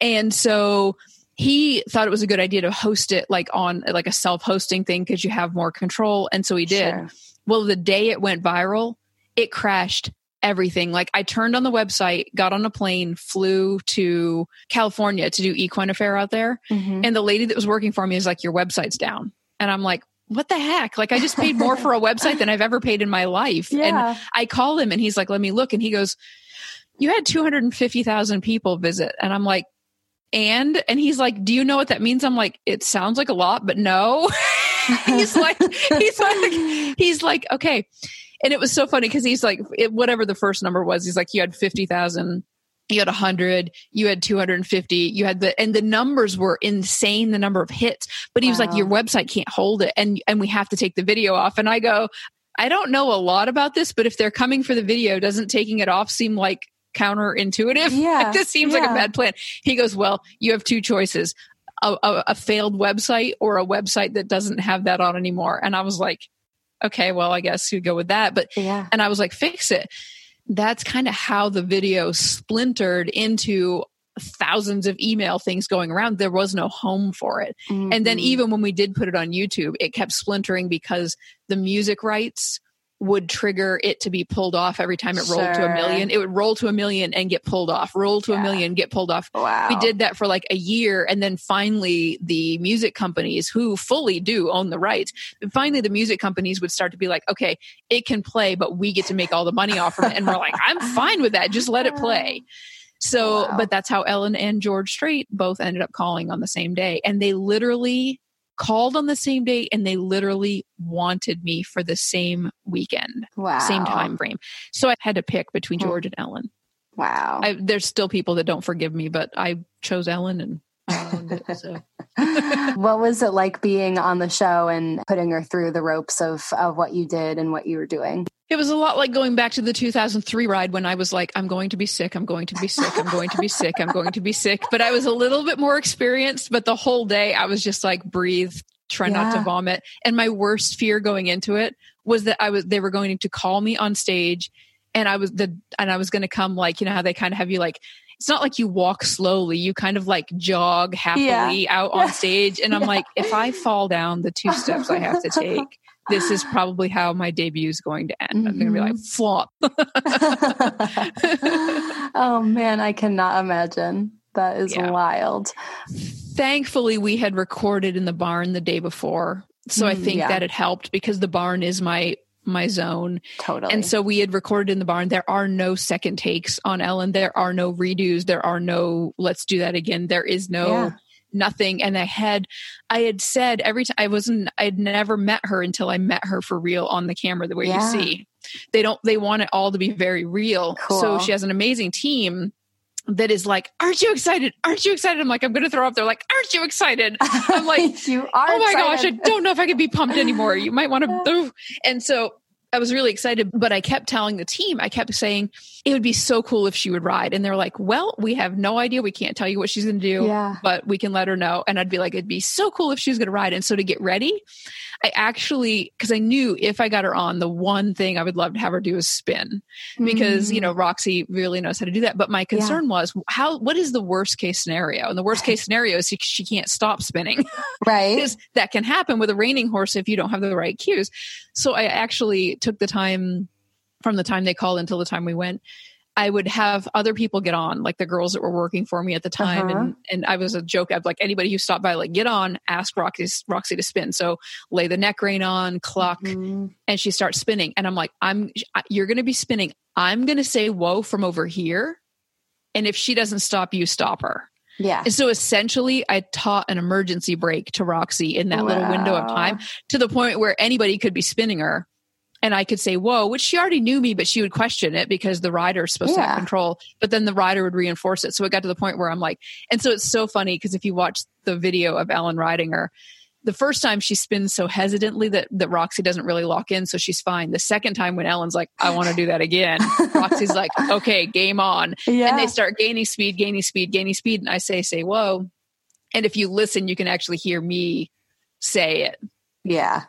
And so he thought it was a good idea to host it like on like a self-hosting thing because you have more control and so he did Sure. well the day it went viral it crashed everything like i turned on the website got on a plane flew to california to do equine affair out there Mhm. and the lady that was working for me is like your website's down and i'm like what the heck like i just paid more for a website than i've ever paid in my life and I call him and he's like, let me look. And he goes, you had 250,000 people visit. And I'm like, and, and he's like, do you know what that means? I'm like, it sounds like a lot, but no. [LAUGHS] he's like, he's like, he's like, okay. And it was so funny because he's like, it, whatever the first number was, he's like, you had 50,000 you had 100 you had 250 you had the and the numbers were insane the number of hits but he was like your website can't hold it and and we have to take the video off and i go i don't know a lot about this but if they're coming for the video doesn't taking it off seem like counterintuitive [LAUGHS] Yeah, like this seems like a bad plan he goes well you have two choices a, a, a failed website or a website that doesn't have that on anymore and i was like okay well i guess you go with that but yeah. and I was like, fix it. That's kind of how the video splintered into thousands of email things going around. There was no home for it. And then Mhm. even when we did put it on YouTube, it kept splintering because the music rights would trigger it to be pulled off every time it rolled to a million. It would roll to a million and get pulled off, roll to Yeah. a million, get pulled off. wow. We did that for like a year. And then finally, the music companies who fully do own the rights, finally, the music companies would start to be like, okay, it can play, but we get to make all the money off of it. And we're like, I'm fine with that. Just let it play. [LAUGHS] So, Wow. but that's how Ellen and George Strait both ended up calling on the same day. And they literally called on the same day and they literally wanted me for the same weekend, Wow. same time frame. So I had to pick between Hmm. George and Ellen. Wow. I, there's still people that don't forgive me, but I chose Ellen and It. So [LAUGHS] what was it like being on the show and putting her through the ropes of, of what you did and what you were doing? it was a lot like going back to the 2003 ride when I was like, I'm going to be sick. I'm going to be sick. I'm going to be sick. I'm going to be sick. But I was a little bit more experienced. But the whole day I was just like, breathe, try not to vomit. And my worst fear going into it was that I was, they were going to call me on stage and I was the, and I was going to come like, you know how they kind of have you like, it's not like you walk slowly. You kind of like jog happily out on [LAUGHS] stage. And I'm Yeah. like, if I fall down the two steps I have to take, this is probably how my debut is going to end. I'm going to be like, Mhm. flop. [LAUGHS] [LAUGHS] oh man, I cannot imagine. That is Yeah. wild. Thankfully, we had recorded in the barn the day before. So I Mm, think yeah. that it helped because the barn is my my zone. Totally. And so we had recorded in the barn. There are no second takes on Ellen. There are no redos. There are no let's do that again. There is no Yeah. nothing. And I had I had said every time I wasn't I'd never met her until I met her for real on the camera the way Yeah. you see. They don't they want it all to be very real. Cool. So she has an amazing team that is like, Aren't you excited? Aren't you excited? I'm like, I'm gonna throw up. They're like, Aren't you excited? [LAUGHS] I'm like, [LAUGHS] you are. oh my gosh, I [LAUGHS] don't know if I could be pumped anymore. You might want to. And so I was really excited, but I kept telling the team, I kept saying it would be so cool if she would ride. And they're like, well, we have no idea. We can't tell you what she's going to do, Yeah. but we can let her know. And I'd be like, it'd be so cool if she was going to ride. And so to get ready, I actually, because I knew if I got her on, the one thing I would love to have her do is spin because, you Mm. know, Roxy really knows how to do that. But my concern was how, what is the worst case scenario? And the worst [LAUGHS] case scenario is she, she can't stop spinning right. [LAUGHS] because that can happen with a reining horse if you don't have the right cues. So I actually took the time from the time they called until the time we went. I would have other people get on, like the girls that were working for me at the time, Uh-huh. and and I was a joke. I'd like anybody who stopped by, like get on, ask Roxy Roxy to spin. So lay the neck rein on, cluck, Mhm. and she starts spinning, and I'm like, I'm you're going to be spinning. I'm going to say whoa from over here, and if she doesn't stop, you stop her. Yeah. And so essentially, I taught an emergency break to Roxy in that little window of time to the point where anybody could be spinning her. And I could say, whoa, which she already knew me, but she would question it because the rider is supposed to have control. But then the rider would reinforce it. So it got to the point where I'm like, and so it's so funny because if you watch the video of Ellen riding her, the first time she spins so hesitantly that, that Roxy doesn't really lock in, so she's fine. The second time when Ellen's like, I want to do that again, [LAUGHS] Roxy's like, okay, game on Yeah. and they start gaining speed, gaining speed, gaining speed. And I say, say, whoa. And if you listen, you can actually hear me say it. yeah.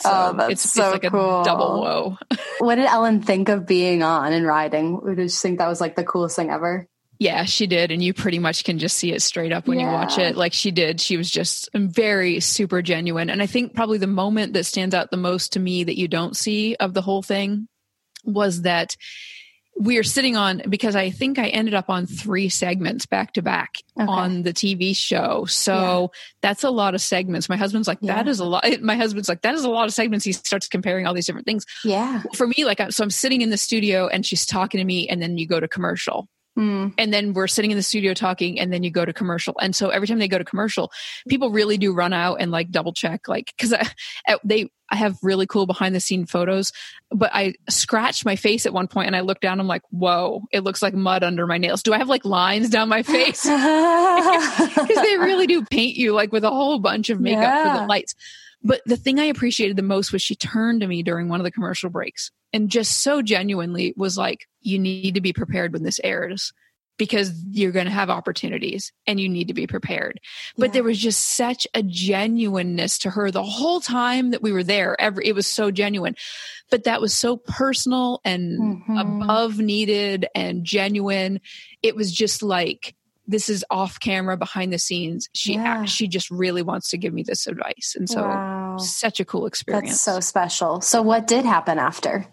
So Oh, that's it's, so it's like cool. a double whoa. [LAUGHS] What did Ellen think of being on and riding? Did you think that was like the coolest thing ever? Yeah, she did. And you pretty much can just see it straight up when yeah. you watch it. Like she did. She was just very super genuine. And I think probably the moment that stands out the most to me that you don't see of the whole thing was that we are sitting on because I think I ended up on three segments back to back on the TV show. So yeah. that's a lot of segments. My husband's like, yeah. that is a lot. [LAUGHS] My husband's like, that is a lot of segments. He starts comparing all these different things. Yeah. For me, like, so I'm sitting in the studio and she's talking to me, and then you go to commercial. Mm. And then we're sitting in the studio talking, and then you go to commercial. And so every time they go to commercial, people really do run out and like double check, like, because they, I have really cool behind the scene photos, but I scratched my face at one point and I looked down. I'm like, whoa, it looks like mud under my nails. Do I have like lines down my face? [LAUGHS] [LAUGHS] Because they really do paint you like with a whole bunch of makeup yeah. for the lights. But the thing I appreciated the most was she turned to me during one of the commercial breaks and just so genuinely was like, you need to be prepared when this airs because you're going to have opportunities and you need to be prepared. But yeah. there was just such a genuineness to her the whole time that we were there. Every, it was so genuine, but that was so personal and mm-hmm. above needed and genuine. It was just like, this is off camera behind the scenes. She yeah. she just really wants to give me this advice. And so wow. such a cool experience that's so special. So what did happen after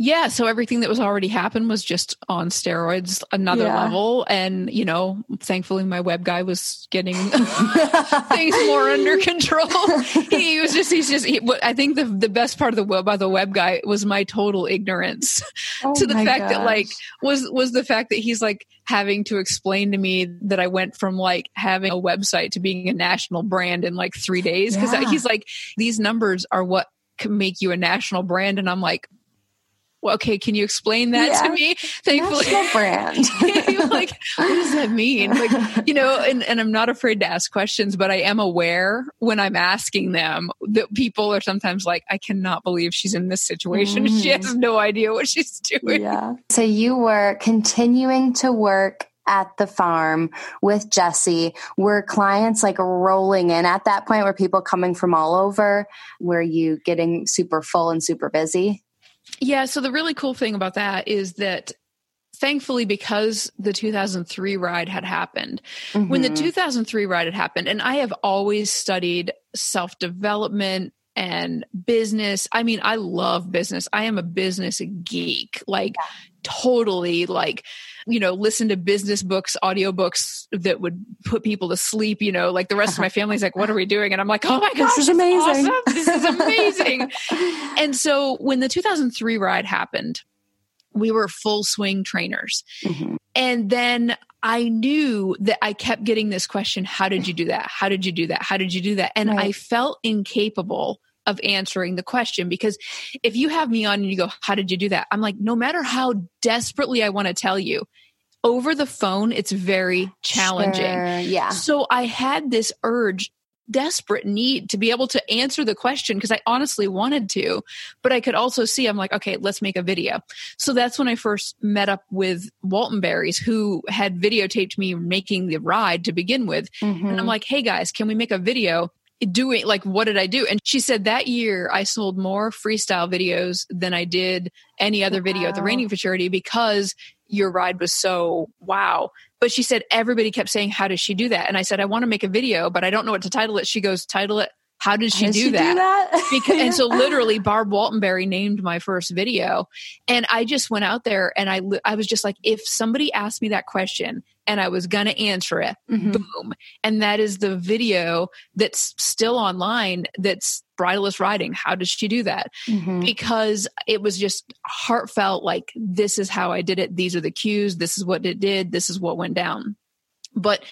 yeah, so everything that was already happened was just on steroids, another yeah. level. And, you know, thankfully my web guy was getting [LAUGHS] [LAUGHS] things more under control. [LAUGHS] he was just, he's just, he, I think the, the best part of the web by the web guy was my total ignorance oh to the fact gosh. that like, was, was the fact that he's like having to explain to me that I went from like having a website to being a national brand in like three days. Cause yeah. he's like, these numbers are what can make you a national brand. And I'm like, well, okay, can you explain that yeah. to me? Thankfully, National brand. [LAUGHS] like, what does that mean? Like, you know, and, and I'm not afraid to ask questions, but I am aware when I'm asking them that people are sometimes like, I cannot believe she's in this situation. [LAUGHS] Mm. She has no idea what she's doing. Yeah. So you were continuing to work at the farm with Jesse? Were clients like rolling in at that point? Were people coming from all over? Were you getting super full and super busy? Yeah. So the really cool thing about that is that thankfully because the 2003 ride had happened mm-hmm. when the mm-hmm. 2003 ride had happened and i have always studied self-development and business i mean i love business i am a business geek like yeah. Totally like you know, listen to business books, audiobooks that would put people to sleep, you know, like the rest of my family's like, what are we doing? And I'm like, oh my gosh, this is amazing. Awesome. This is amazing. [LAUGHS] and so when the 2003 ride happened, we were full swing trainers. Mm-hmm. And then I knew that I kept getting this question How did you do that? How did you do that? How did you do that? And right. I felt incapable of answering the question because if you have me on and you go, How did you do that? I'm like, No matter how desperately I want to tell you, over the phone, it's very challenging. Sure, yeah. So I had this urge desperate need to be able to answer the question because I honestly wanted to, but I could also see I'm like, okay, let's make a video. So that's when I first met up with Waltonberrys, who had videotaped me making the ride to begin with. Mm-hmm. And I'm like, hey guys, can we make a video? Doing like what did I do? And she said that year I sold more freestyle videos than I did any other wow. video at the Reining Futurity because your ride was so wow. But she said everybody kept saying, How does she do that? And I said, I want to make a video, but I don't know what to title it. She goes, Title it how did she, do, she that? do, that? because, and so [LAUGHS] literally Barb Waltonberry named my first video. And I just went out there and I, I was just like, if somebody asked me that question and I was going to answer it, mm-hmm. boom. And that is the video that's still online that's bridleless riding. How did she do that? Mm-hmm. Because it was just heartfelt, like, this is how I did it. These are the cues. This is what it did. This is what went down. But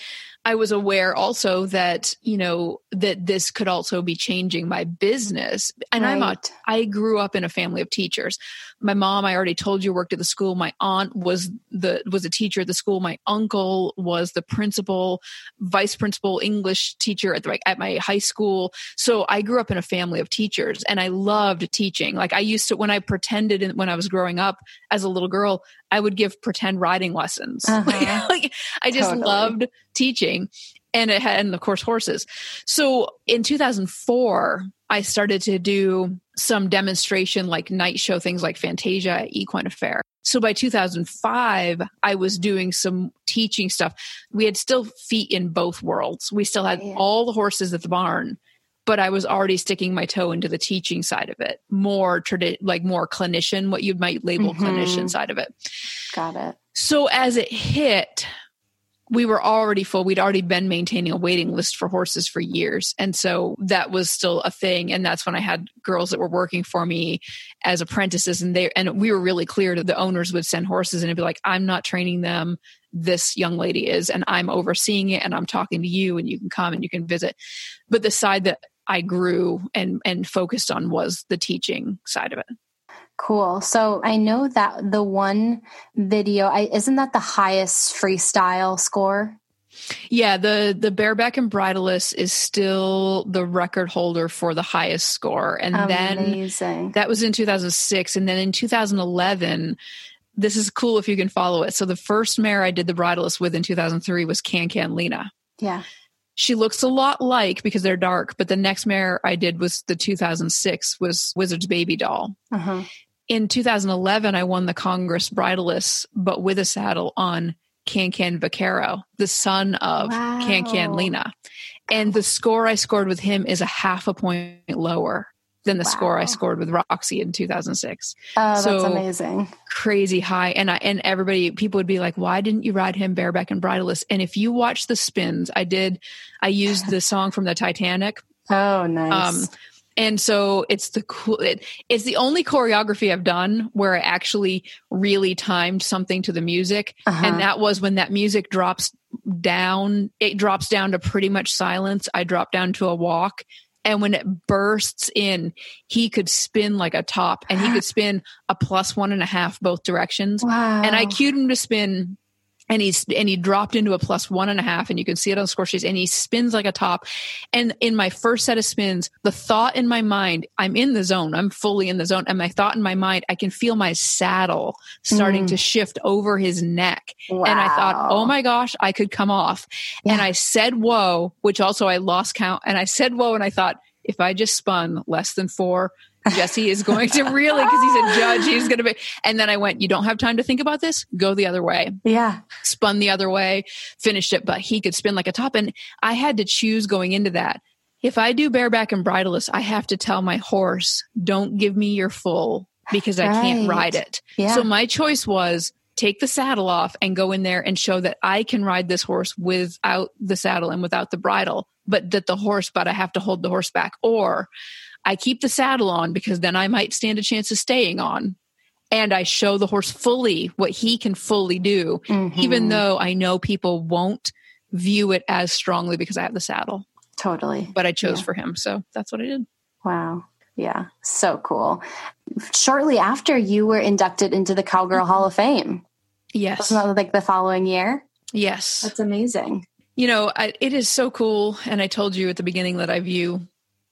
I was aware also that, you know, that this could also be changing my business. And right. I'm a, I grew up in a family of teachers. My mom, I already told you, worked at the school. My aunt was the, was a teacher at the school. My uncle was the principal, vice principal English teacher at the, like at my high school. So I grew up in a family of teachers and I loved teaching. Like I used to, when I pretended in, when I was growing up as a little girl, I would give pretend riding lessons. [LAUGHS] Uh-huh. like I just totally. loved teaching and it had, and of course horses. So in 2004, I started to do some demonstration like night show things like Fantasia at Equine Affair. So by 2005, I was doing some teaching stuff. We had still feet in both worlds. We still had Yeah. all the horses at the barn, but I was already sticking my toe into the teaching side of it, more tradi- like more clinician, what you might label Mhm. clinician side of it. Got it. So as it hit, we were already full. We'd already been maintaining a waiting list for horses for years. And so that was still a thing. And that's when I had girls that were working for me as apprentices and they, and we were really clear that the owners would send horses and it'd be like, I'm not training them. This young lady is, and I'm overseeing it and I'm talking to you and you can come and you can visit. But the side that I grew and, and focused on was the teaching side of it. Cool. So I know that the one video, I, isn't that the highest freestyle score? Yeah, the the bareback and bridleless is still the record holder for the highest score, and then that was in 2006, and then in 2011. This is cool if you can follow it. So the first mare I did the bridleless with in 2003 was Can Can Lena. yeah. She looks a lot like because they're dark, but the next mare I did was the 2006 was Whizards Baby Doll. Uh-huh. In 2011, I won the Congress bridleless, but with a saddle on Can Can Vaquero, the son of Can Can Lena. And the score I scored with him is a half a point lower than the score I scored with Roxy in 2006. Oh, that's amazing. Crazy high. And I, and everybody, people would be like, why didn't you ride him bareback and bridleless? And if you watch the spins, I did, I used [LAUGHS] the song from the Titanic Oh, nice. um, and so it's the cool. It, it's the only choreography I've done where I actually really timed something to the music, Uh-huh. and that was when that music drops down. It drops down to pretty much silence. I drop down to a walk, and when it bursts in, he could spin like a top, and he could [GASPS] spin a plus one and a half both directions. wow. And I cued him to spin and he's and he dropped into a plus one and a half and you can see it on the score sheets and he spins like a top. And in my first set of spins the thought in my mind i'm in the zone. I'm fully in the zone. And my thought in my mind i can feel my saddle starting Mm. to shift over his neck. Wow. and i thought oh my gosh i could come off. And i said whoa which also i lost count. And i said whoa and i thought if i just spun less than four Jesse is going to really, because he's a judge, he's going to be. And then I went, You don't have time to think about this? Go the other way Yeah. spun the other way, finished it, but he could spin like a top. And I had to choose going into that. If I do bareback and bridleless, I have to tell my horse, don't give me your full because I can't ride it. Yeah. So my choice was take the saddle off and go in there and show that I can ride this horse without the saddle and without the bridle, but that the horse, but I have to hold the horse back. Or I keep the saddle on because then I might stand a chance of staying on. And I show the horse fully what he can fully do even Mhm. though I know people won't view it as strongly because I have the saddle. totally. But I chose Yeah. for him, so that's what I did. Wow. Yeah. So cool. Shortly after you were inducted into the Cowgirl Hall of Fame. Yes, Wasn't that like the following year? yes. That's amazing. You know, I, it is so cool, and I told you at the beginning that I view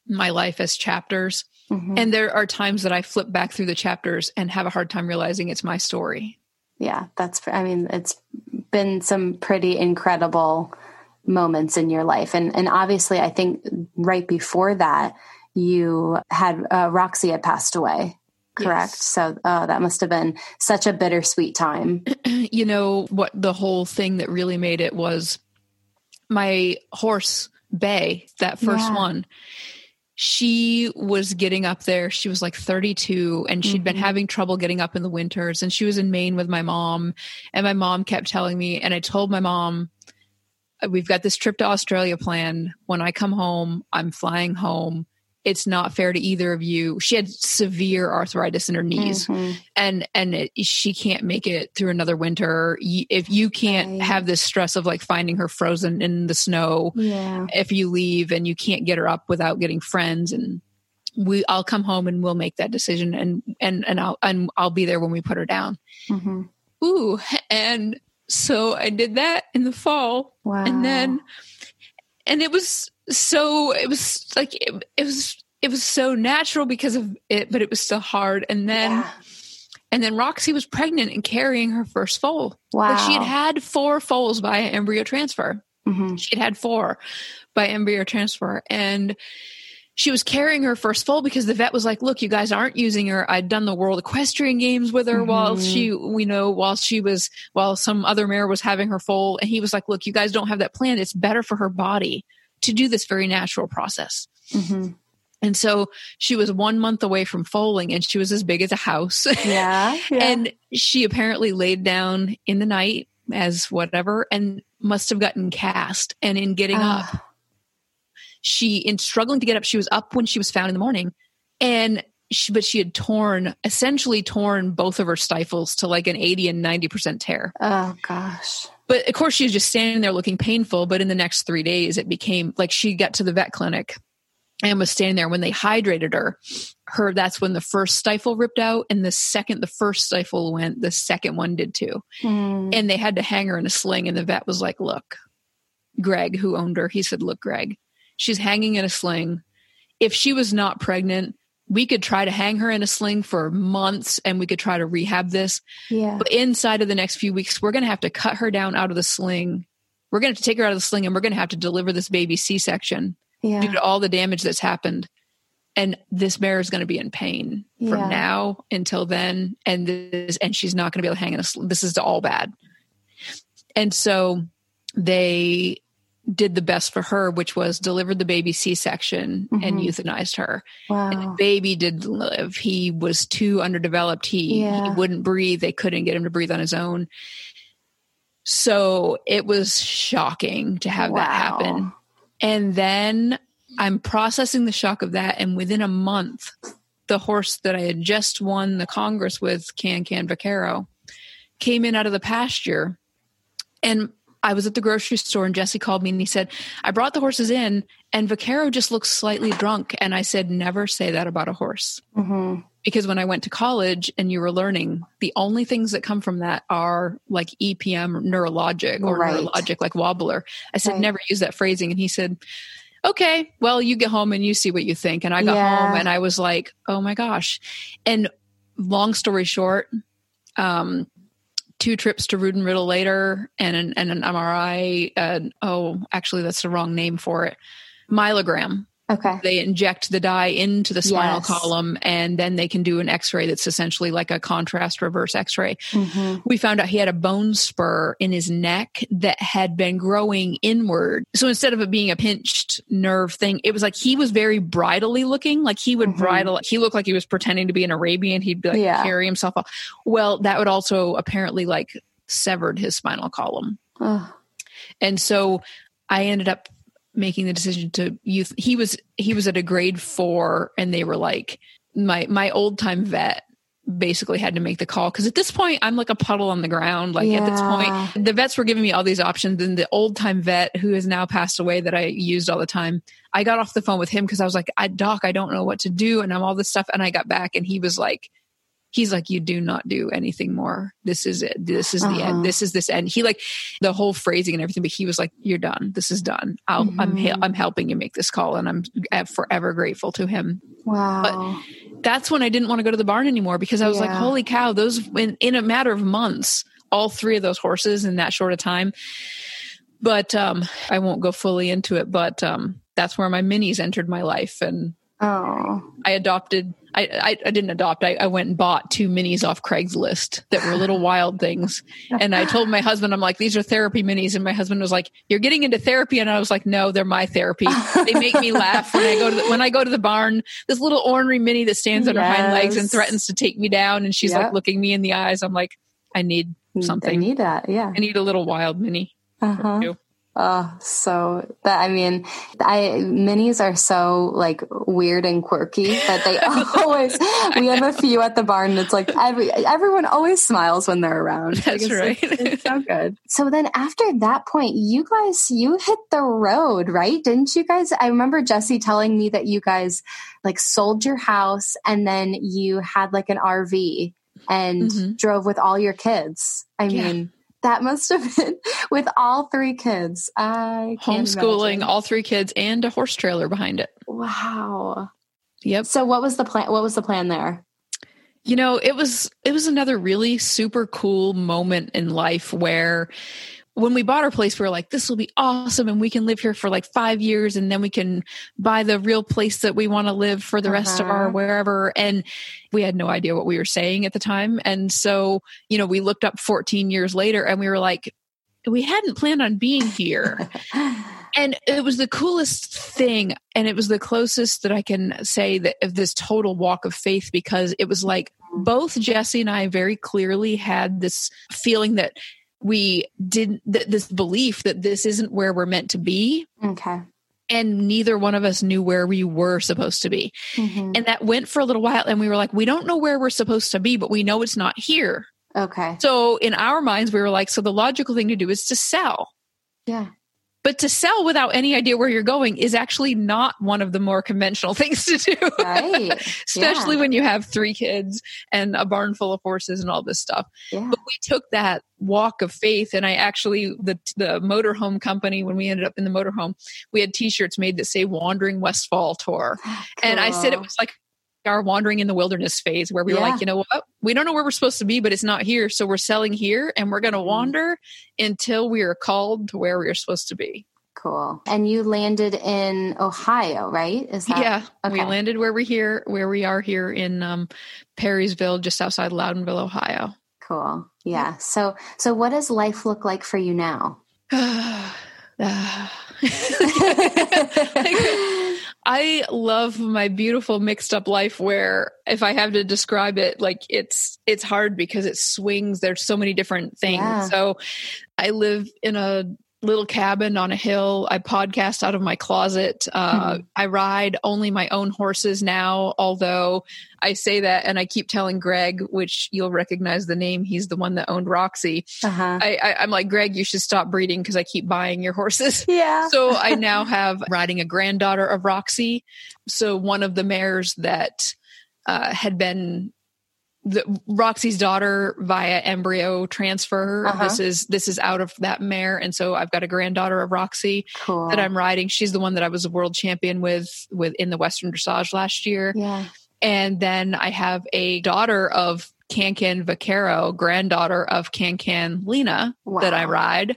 my life as chapters, Mhm. and there are times that I flip back through the chapters and have a hard time realizing it's my story. Yeah, that's, I mean, it's been some pretty incredible moments in your life. And, and obviously, I think right before that, you had, uh, Roxy had passed away, correct? Yes. So uh, that must have been such a bittersweet time. [CLEARS THROAT] you know what the whole thing that really made it was my horse bay that first Yeah. one she was getting up there. She was like 32 and she had been Mhm. having trouble getting up in the winters and she was in maine with my mom and my mom kept telling me and i told my mom we've got this trip to australia planned. When i come home i'm flying home it's not fair to either of you she had severe arthritis in her knees Mhm. and and it, she can't make it through another winter if you can't Right. have this stress of like finding her frozen in the snow Yeah. if you leave and you can't get her up without getting friends and we I'll come home and we'll make that decision and and and I'll and I'll be there when we put her down. Mhm. Ooh, and so I did that in the fall Wow. and then and it was so it was like it, it was it was so natural because of it but it was so hard and then Yeah. and then Roxy was pregnant and carrying her first foal. wow. Like she had had four foals by embryo transfer. Mhm. She had had four by embryo transfer. And she was carrying her first foal because the vet was like, look, you guys aren't using her. I'd done the world equestrian games with her mm-hmm. while she, we know, while she was, while some other mare was having her foal. And he was like, look, you guys don't have that plan. It's better for her body to do this very natural process. Mm-hmm. And so she was one month away from foaling and she was as big as a house. [LAUGHS] Yeah, yeah. and she apparently laid down in the night as whatever and must have gotten cast. And in getting uh. up, she, in struggling to get up, she was up when she was found in the morning. And she, but she had torn, essentially torn both of her stifles to like an 80 and 90% tear. Oh, gosh. But of course, she was just standing there looking painful. But in the next three days, it became like she got to the vet clinic and was standing there when they hydrated her her that's when the first stifle ripped out and the second the first stifle went the second one did too mm. and they had to hang her in a sling and the vet was like look greg who owned her he said look greg she's hanging in a sling if she was not pregnant we could try to hang her in a sling for months and we could try to rehab this yeah. but inside of the next few weeks we're going to have to cut her down out of the sling we're going to have to take her out of the sling and we're going to have to deliver this baby c-section yeah. due to all the damage that's happened. And this mare is going to be in pain yeah. from now until then. And this, and she's not going to be able to hang in a, this is all bad. And so they did the best for her, which was delivered the baby C section mm-hmm. and euthanized her. Wow. And the baby did live. He was too underdeveloped. He, yeah. he wouldn't breathe. They couldn't get him to breathe on his own. So it was shocking to have wow. that happen. And then I'm processing the shock of that. And within a month, the horse that I had just won the Congress with, Can Can Vaquero, came in out of the pasture. And I was at the grocery store and Jesse called me and he said, I brought the horses in and Vaquero just looks slightly drunk. And I said, never say that about a horse. Mm-hmm because when I went to college and you were learning, the only things that come from that are like EPM neurologic or right. neurologic, like wobbler. I said, right. never use that phrasing. And he said, okay, well, you get home and you see what you think. And I got yeah. home and I was like, oh my gosh. And long story short, um, two trips Rood and Riddle later and an, and an MRI. Uh, oh, actually, that's the wrong name for it. Myelogram Okay. They inject the dye into the spinal yes. column and then they can do an x ray that's essentially like a contrast reverse x ray. Mm-hmm. We found out he had a bone spur in his neck that had been growing inward. So instead of it being a pinched nerve thing, it was like he was very bridally looking. Like he would mm-hmm. bridle, he looked like he was pretending to be an Arabian. He'd be like yeah. carry himself off. Well, that would also apparently like severed his spinal column. And so I ended up making the decision to youth he was he was at a grade four and they were like my my old time vet basically had to make the call. Because at this point i'm like a puddle on the ground. Like yeah. at this point the vets were giving me all these options and the old time vet who has now passed away that i used all the time i got off the phone with him because i was like i doc i don't know what to do. And i'm all this stuff. And i got back and he was like he's like, you do not do anything more. This is it. This is uh-huh. the end. Uh-huh. This is this end. He like the whole phrasing and everything, but he was like, you're done. This is done. i am mm-hmm. I'm, I'm helping you make this call and I'm forever grateful to him. Wow. But that's when I didn't want to go to the barn anymore because I was yeah. like, holy cow, those in, in a matter of months, all three of those horses in that short of time. But um, I won't go fully into it, but um, that's where my minis entered my life. And oh. I adopted I, I, I, didn't adopt. I, I went and bought two minis off Craigslist that were little [LAUGHS] wild things. And I told my husband, I'm like, these are therapy minis. And my husband was like, you're getting into therapy. And I was like, no, they're my therapy. They make me laugh when I go to the, when I go to the barn, this little ornery mini that stands on yes. her hind legs and threatens to take me down. And she's yep. like looking me in the eyes. I'm like, I need something. I need that. Yeah. I need a little wild mini. Uh-huh. Oh, so that I mean, I minis are so like weird and quirky that they [LAUGHS] always. we have a few at the barn. It's like every everyone always smiles when they're around. That's right. It's, it's so [LAUGHS] good. So then after that point, you guys you hit the road, right? Didn't you guys? I remember Jesse telling me that you guys like sold your house and then you had like an RV and mm-hmm. drove with all your kids. I yeah. mean that must have been [LAUGHS] with all three kids. I homeschooling imagine. all three kids and a horse trailer behind it. Wow. Yep. So what was the plan? What was the plan there? You know, it was it was another really super cool moment in life where when we bought our place, we were like, this will be awesome. And we can live here for like five years and then we can buy the real place that we want to live for the uh-huh. rest of our uh-huh. wherever. And we had no idea what we were saying at the time. And so, you know, we looked up 14 years later and we were like, we hadn't planned on being here. [LAUGHS] and it was the coolest thing. And it was the closest that I can say that of this total walk of faith because it was like mm-hmm. both Jesse and I very clearly had this feeling that we didn't th- this belief that this isn't where we're meant to be. Okay. And neither one of us knew where we were supposed to be. Mm-hmm. and that went for a little while and we were like we don't know where we're supposed to be but we know it's not here. Okay. So in our minds we were like so the logical thing to do is to sell. Yeah but to sell without any idea where you're going is actually not one of the more conventional [LAUGHS] things to do. Right. [LAUGHS] Especially yeah. when you have three kids and a barn full of horses and all this stuff. Yeah. But we took that walk of faith and I actually the the motorhome company when we ended up in the motorhome, we had t-shirts made that say wandering Westfall tour. Cool. And I said it was like our wandering in the wilderness phase where we yeah. were like, you know what? We don't know where we're supposed to be, but it's not here. So we're selling here and we're going to mm-hmm. wander until we are called to where we are supposed to be. Cool. And you landed in Ohio, right? Is that Yeah. Okay. We landed where we're here where we are here in um, Perrysville, just outside Loudonville, Ohio. Cool. Yeah. So so what does life look like for you now? [SIGHS] [SIGHS] [SIGHS] [LAUGHS] [LAUGHS] I love my beautiful mixed up life where if I have to describe it, like it's it's hard because it swings. There's so many different things. Yeah. So I live in a little cabin on a hill. I podcast out of my closet. Uh, mm-hmm. I ride only my own horses now, although I say that and I keep telling Greg, which you'll recognize the name. He's the one that owned Roxy. Uh-huh. I, I, I'm like, Greg, you should stop breeding because I keep buying your horses. [LAUGHS] Yeah. so I now have riding a granddaughter of Roxy. So one of the mares that uh, had been the, Roxy's daughter via embryo transfer. Uh-huh. This is this is out of that mare, and so I've got a granddaughter of Roxy cool. that I'm riding. She's the one that I was a world champion with with in the Western Dressage last year. Yeah, and then I have a daughter of Can Can Vaquero, granddaughter of Can Can Lena wow. that I ride.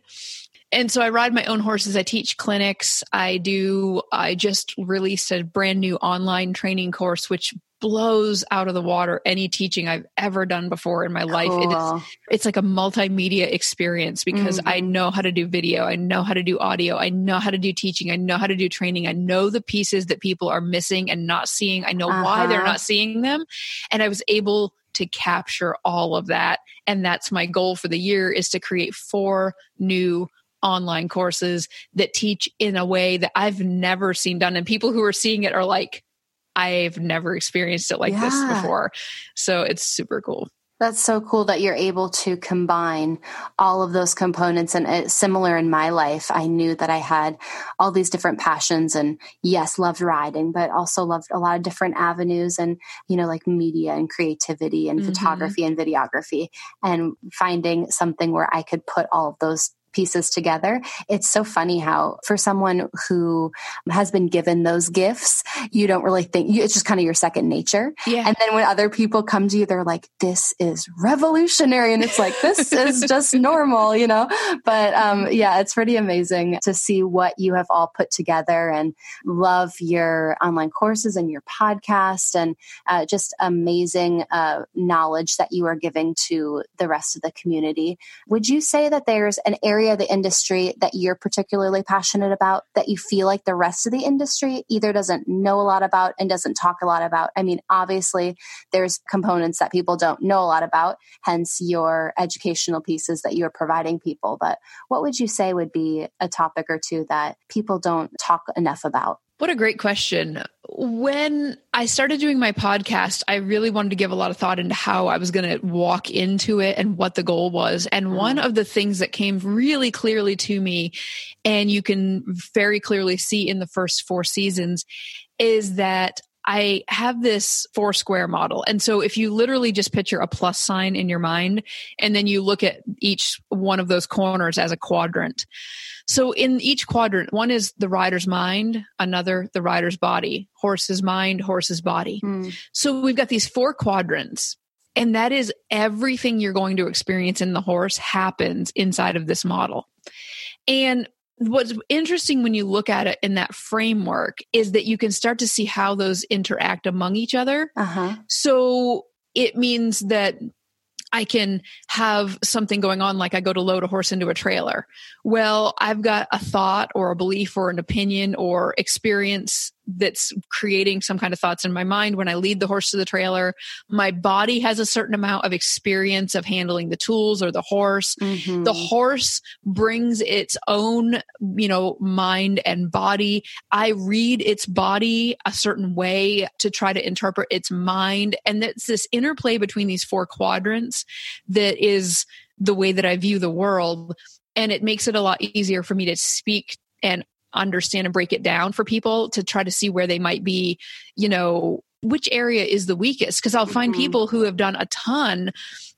And so I ride my own horses. I teach clinics. I do, I just released a brand new online training course, which blows out of the water any teaching I've ever done before in my cool. life. It is, it's like a multimedia experience because mm-hmm. I know how to do video. I know how to do audio. I know how to do teaching. I know how to do training. I know the pieces that people are missing and not seeing. I know uh-huh. why they're uh-huh. not seeing them. And I was able to capture all of that. And that's my goal for the year is to create four new online courses that teach in a way that I've never seen done. And people who are seeing it are like, I've never experienced it like yeah. this before. So it's super cool. That's so cool that you're able to combine all of those components. And it's similar in my life. I knew that I had all these different passions and yes, loved riding, but also loved a lot of different avenues and, you know, like media and creativity and mm-hmm. photography and videography and finding something where I could put all of those pieces together. It's so funny how for someone who has been given those gifts, you don't really think it's just kind of your second nature. Yeah. And then when other people come to you, they're like, this is revolutionary. And it's like, this [LAUGHS] is just normal, you know? But um, yeah, it's pretty amazing to see what you have all put together and love your online courses and your podcast and uh, just amazing uh, knowledge that you are giving to the rest of the community. Would you say that there's an area area of the industry that you're particularly passionate about that you feel like the rest of the industry either doesn't know a lot about and doesn't talk a lot about? I mean, obviously, there's components that people don't know a lot about, hence your educational pieces that you're providing people. But what would you say would be a topic or two that people don't talk enough about? What a great question. When I started doing my podcast, I really wanted to give a lot of thought into how I was going to walk into it and what the goal was. And mm-hmm. one of the things that came really clearly to me, and you can very clearly see in the first four seasons, is that I have this four square model. And so if you literally just picture a plus sign in your mind and then you look at each one of those corners as a quadrant. So in each quadrant, one is the rider's mind, another the rider's body, horse's mind, horse's body. Mm. So we've got these four quadrants. And that is everything you're going to experience in the horse happens inside of this model. And what's interesting when you look at it in that framework is that you can start to see how those interact among each other. Uh-huh. So it means that I can have something going on, like I go to load a horse into a trailer. Well, I've got a thought or a belief or an opinion or experience that's creating some kind of thoughts in my mind when I lead the horse to the trailer. My body has a certain amount of experience of handling the tools or the horse. Mm-hmm. The horse brings its own, you know, mind and body. I read its body a certain way to try to interpret its mind. And it's this interplay between these four quadrants that is the way that I view the world. And it makes it a lot easier for me to speak and understand and break it down for people to try to see where they might be, you know, which area is the weakest. Cause I'll find Mhm. people who have done a ton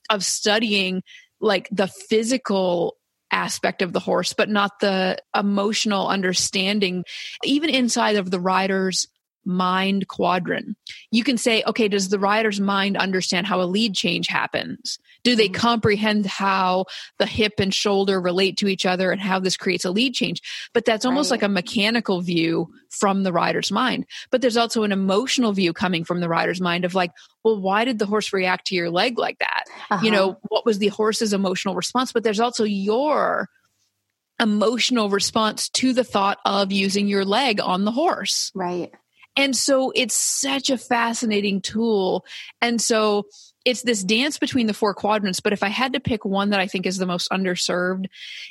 of studying like the physical aspect of the horse, but not the emotional understanding, even inside of the rider's mind quadrant. You can say, okay, does the rider's mind understand how a lead change happens? Do they Mhm. comprehend how the hip and shoulder relate to each other and how this creates a lead change? But that's almost Right. like a mechanical view from the rider's mind. But there's also an emotional view coming from the rider's mind of like, well, why did the horse react to your leg like that? Uh-huh. You know, what was the horse's emotional response? But there's also your emotional response to the thought of using your leg on the horse. right. And so it's such a fascinating tool. And so it's this dance between the four quadrants. But if I had to pick one that I think is the most underserved,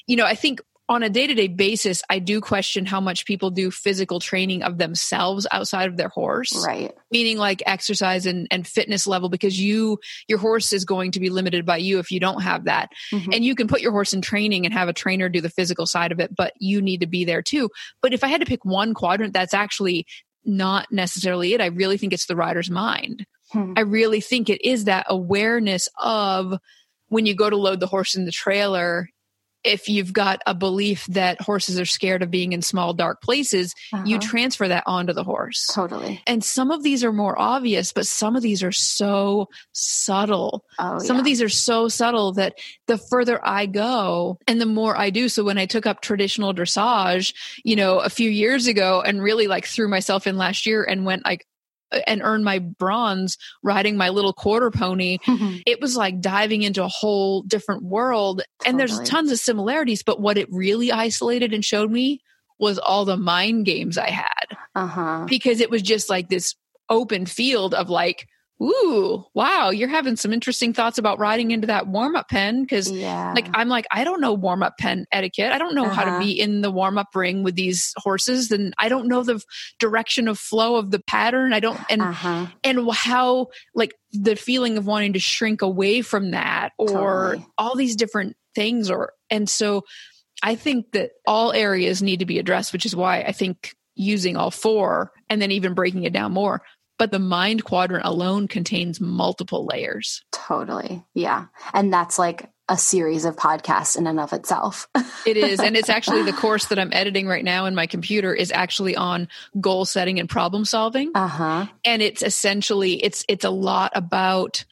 you know, I think on a day to day basis, I do question how much people do physical training of themselves outside of their horse Right. meaning like exercise and, and fitness level because you your horse is going to be limited by you if you don't have that Mhm. and you can put your horse in training and have a trainer do the physical side of it but you need to be there too but if i had to pick one quadrant that's actually not necessarily it i really think it's the rider's mind Hmm. i really think it is that awareness of when you go to load the horse in the trailer if you've got a belief that horses are scared of being in small dark places you Uh-huh. transfer that onto the horse totally. and some of these are more obvious, but some of these are so subtle. Oh, some yeah. of these are so subtle that the further I go and the more I do. So when I took up traditional dressage, you know, a few years ago and really like threw myself in last year and went like, and earn my bronze riding my little quarter pony [LAUGHS] it was like diving into a whole different world. And there's tons of similarities but what it really isolated and showed me was all the mind games i had. Uh-huh. because it was just like this open field of like, ooh, wow, you're having some interesting thoughts about riding into that warm up pen. Cause Yeah. like, I'm like, I don't know warm up pen etiquette. I don't know how Uh-huh. to be in the warm up ring with these horses. And I don't know the direction of flow of the pattern. I don't, and, uh-huh. and how like the feeling of wanting to shrink away from that or Totally. all these different things or, and so I think that all areas need to be addressed, which is why I think using all four and then even breaking it down more. But the mind quadrant alone contains multiple layers. Totally. Yeah. And that's like a series of podcasts in and of itself. [LAUGHS] It is. And it's actually the course that I'm editing right now in my computer is actually on goal setting and problem solving. uh-huh. And it's essentially it's it's a lot about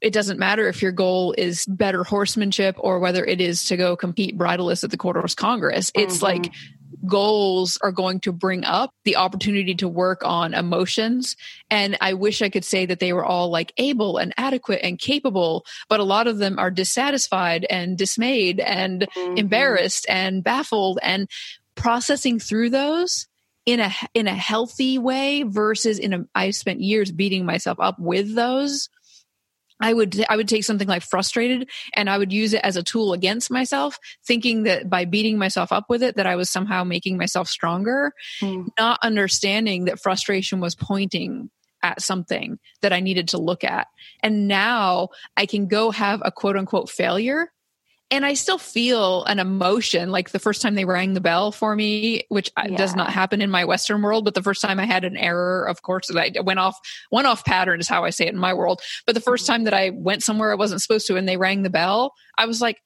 it doesn't matter if your goal is better horsemanship or whether it is to go compete bridleless at the quarter horse congress. It's Mhm. like goals are going to bring up the opportunity to work on emotions. And I wish I could say that they were all like able and adequate and capable, but a lot of them are dissatisfied and dismayed and Mhm. embarrassed and baffled and processing through those in a in a healthy way versus in a I spent years beating myself up with those I would I would take something like frustrated and I would use it as a tool against myself thinking that by beating myself up with it that I was somehow making myself stronger Mm. not understanding that frustration was pointing at something that I needed to look at and now I can go have a quote unquote failure and I still feel an emotion like the first time they rang the bell for me, which I- does not happen in my Western world. But the first time I had an error, of course, that I went off, one off pattern is how I say it in my world. But the first time that I went somewhere I wasn't supposed to and they rang the bell, I was like,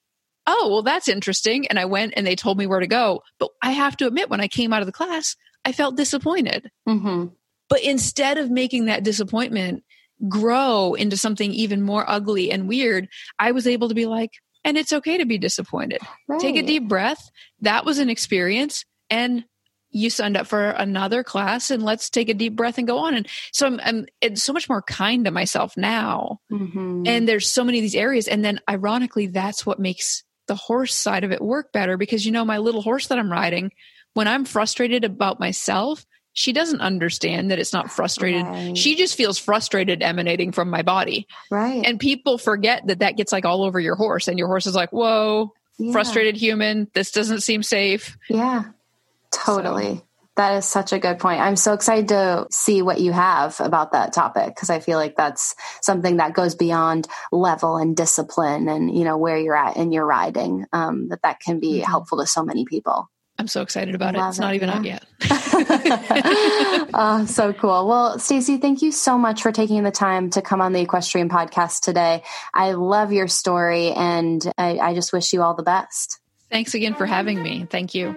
oh, well, that's interesting. And I went and they told me where to go. But I have to admit, when I came out of the class, I felt disappointed. Mhm. But instead of making that disappointment grow into something even more ugly and weird, I was able to be like, and it's okay to be disappointed. Right. Take a deep breath. That was an experience and you signed up for another class and let's take a deep breath and go on. And so I'm, I'm it's so much more kind to myself now. Mm-hmm. And there's so many of these areas. And then ironically, that's what makes the horse side of it work better because, you know, my little horse that I'm riding, when I'm frustrated about myself, she doesn't understand that it's not frustrated. Right. She just feels frustrated emanating from my body. Right. And people forget that that gets like all over your horse and your horse is like, whoa, yeah. frustrated human. This doesn't seem safe. Yeah. Totally. So. That is such a good point. I'm so excited to see what you have about that topic because I feel like that's something that goes beyond level and discipline and you know where you're at in your riding. Um, that that can be mm-hmm. helpful to so many people. I'm so excited about it. It's not even yeah. out yet. [LAUGHS] [LAUGHS] oh, so cool. Well, Stacy, thank you so much for taking the time to come on the Equestrian podcast today. I love your story and I, I just wish you all the best. Thanks again for having me. Thank you.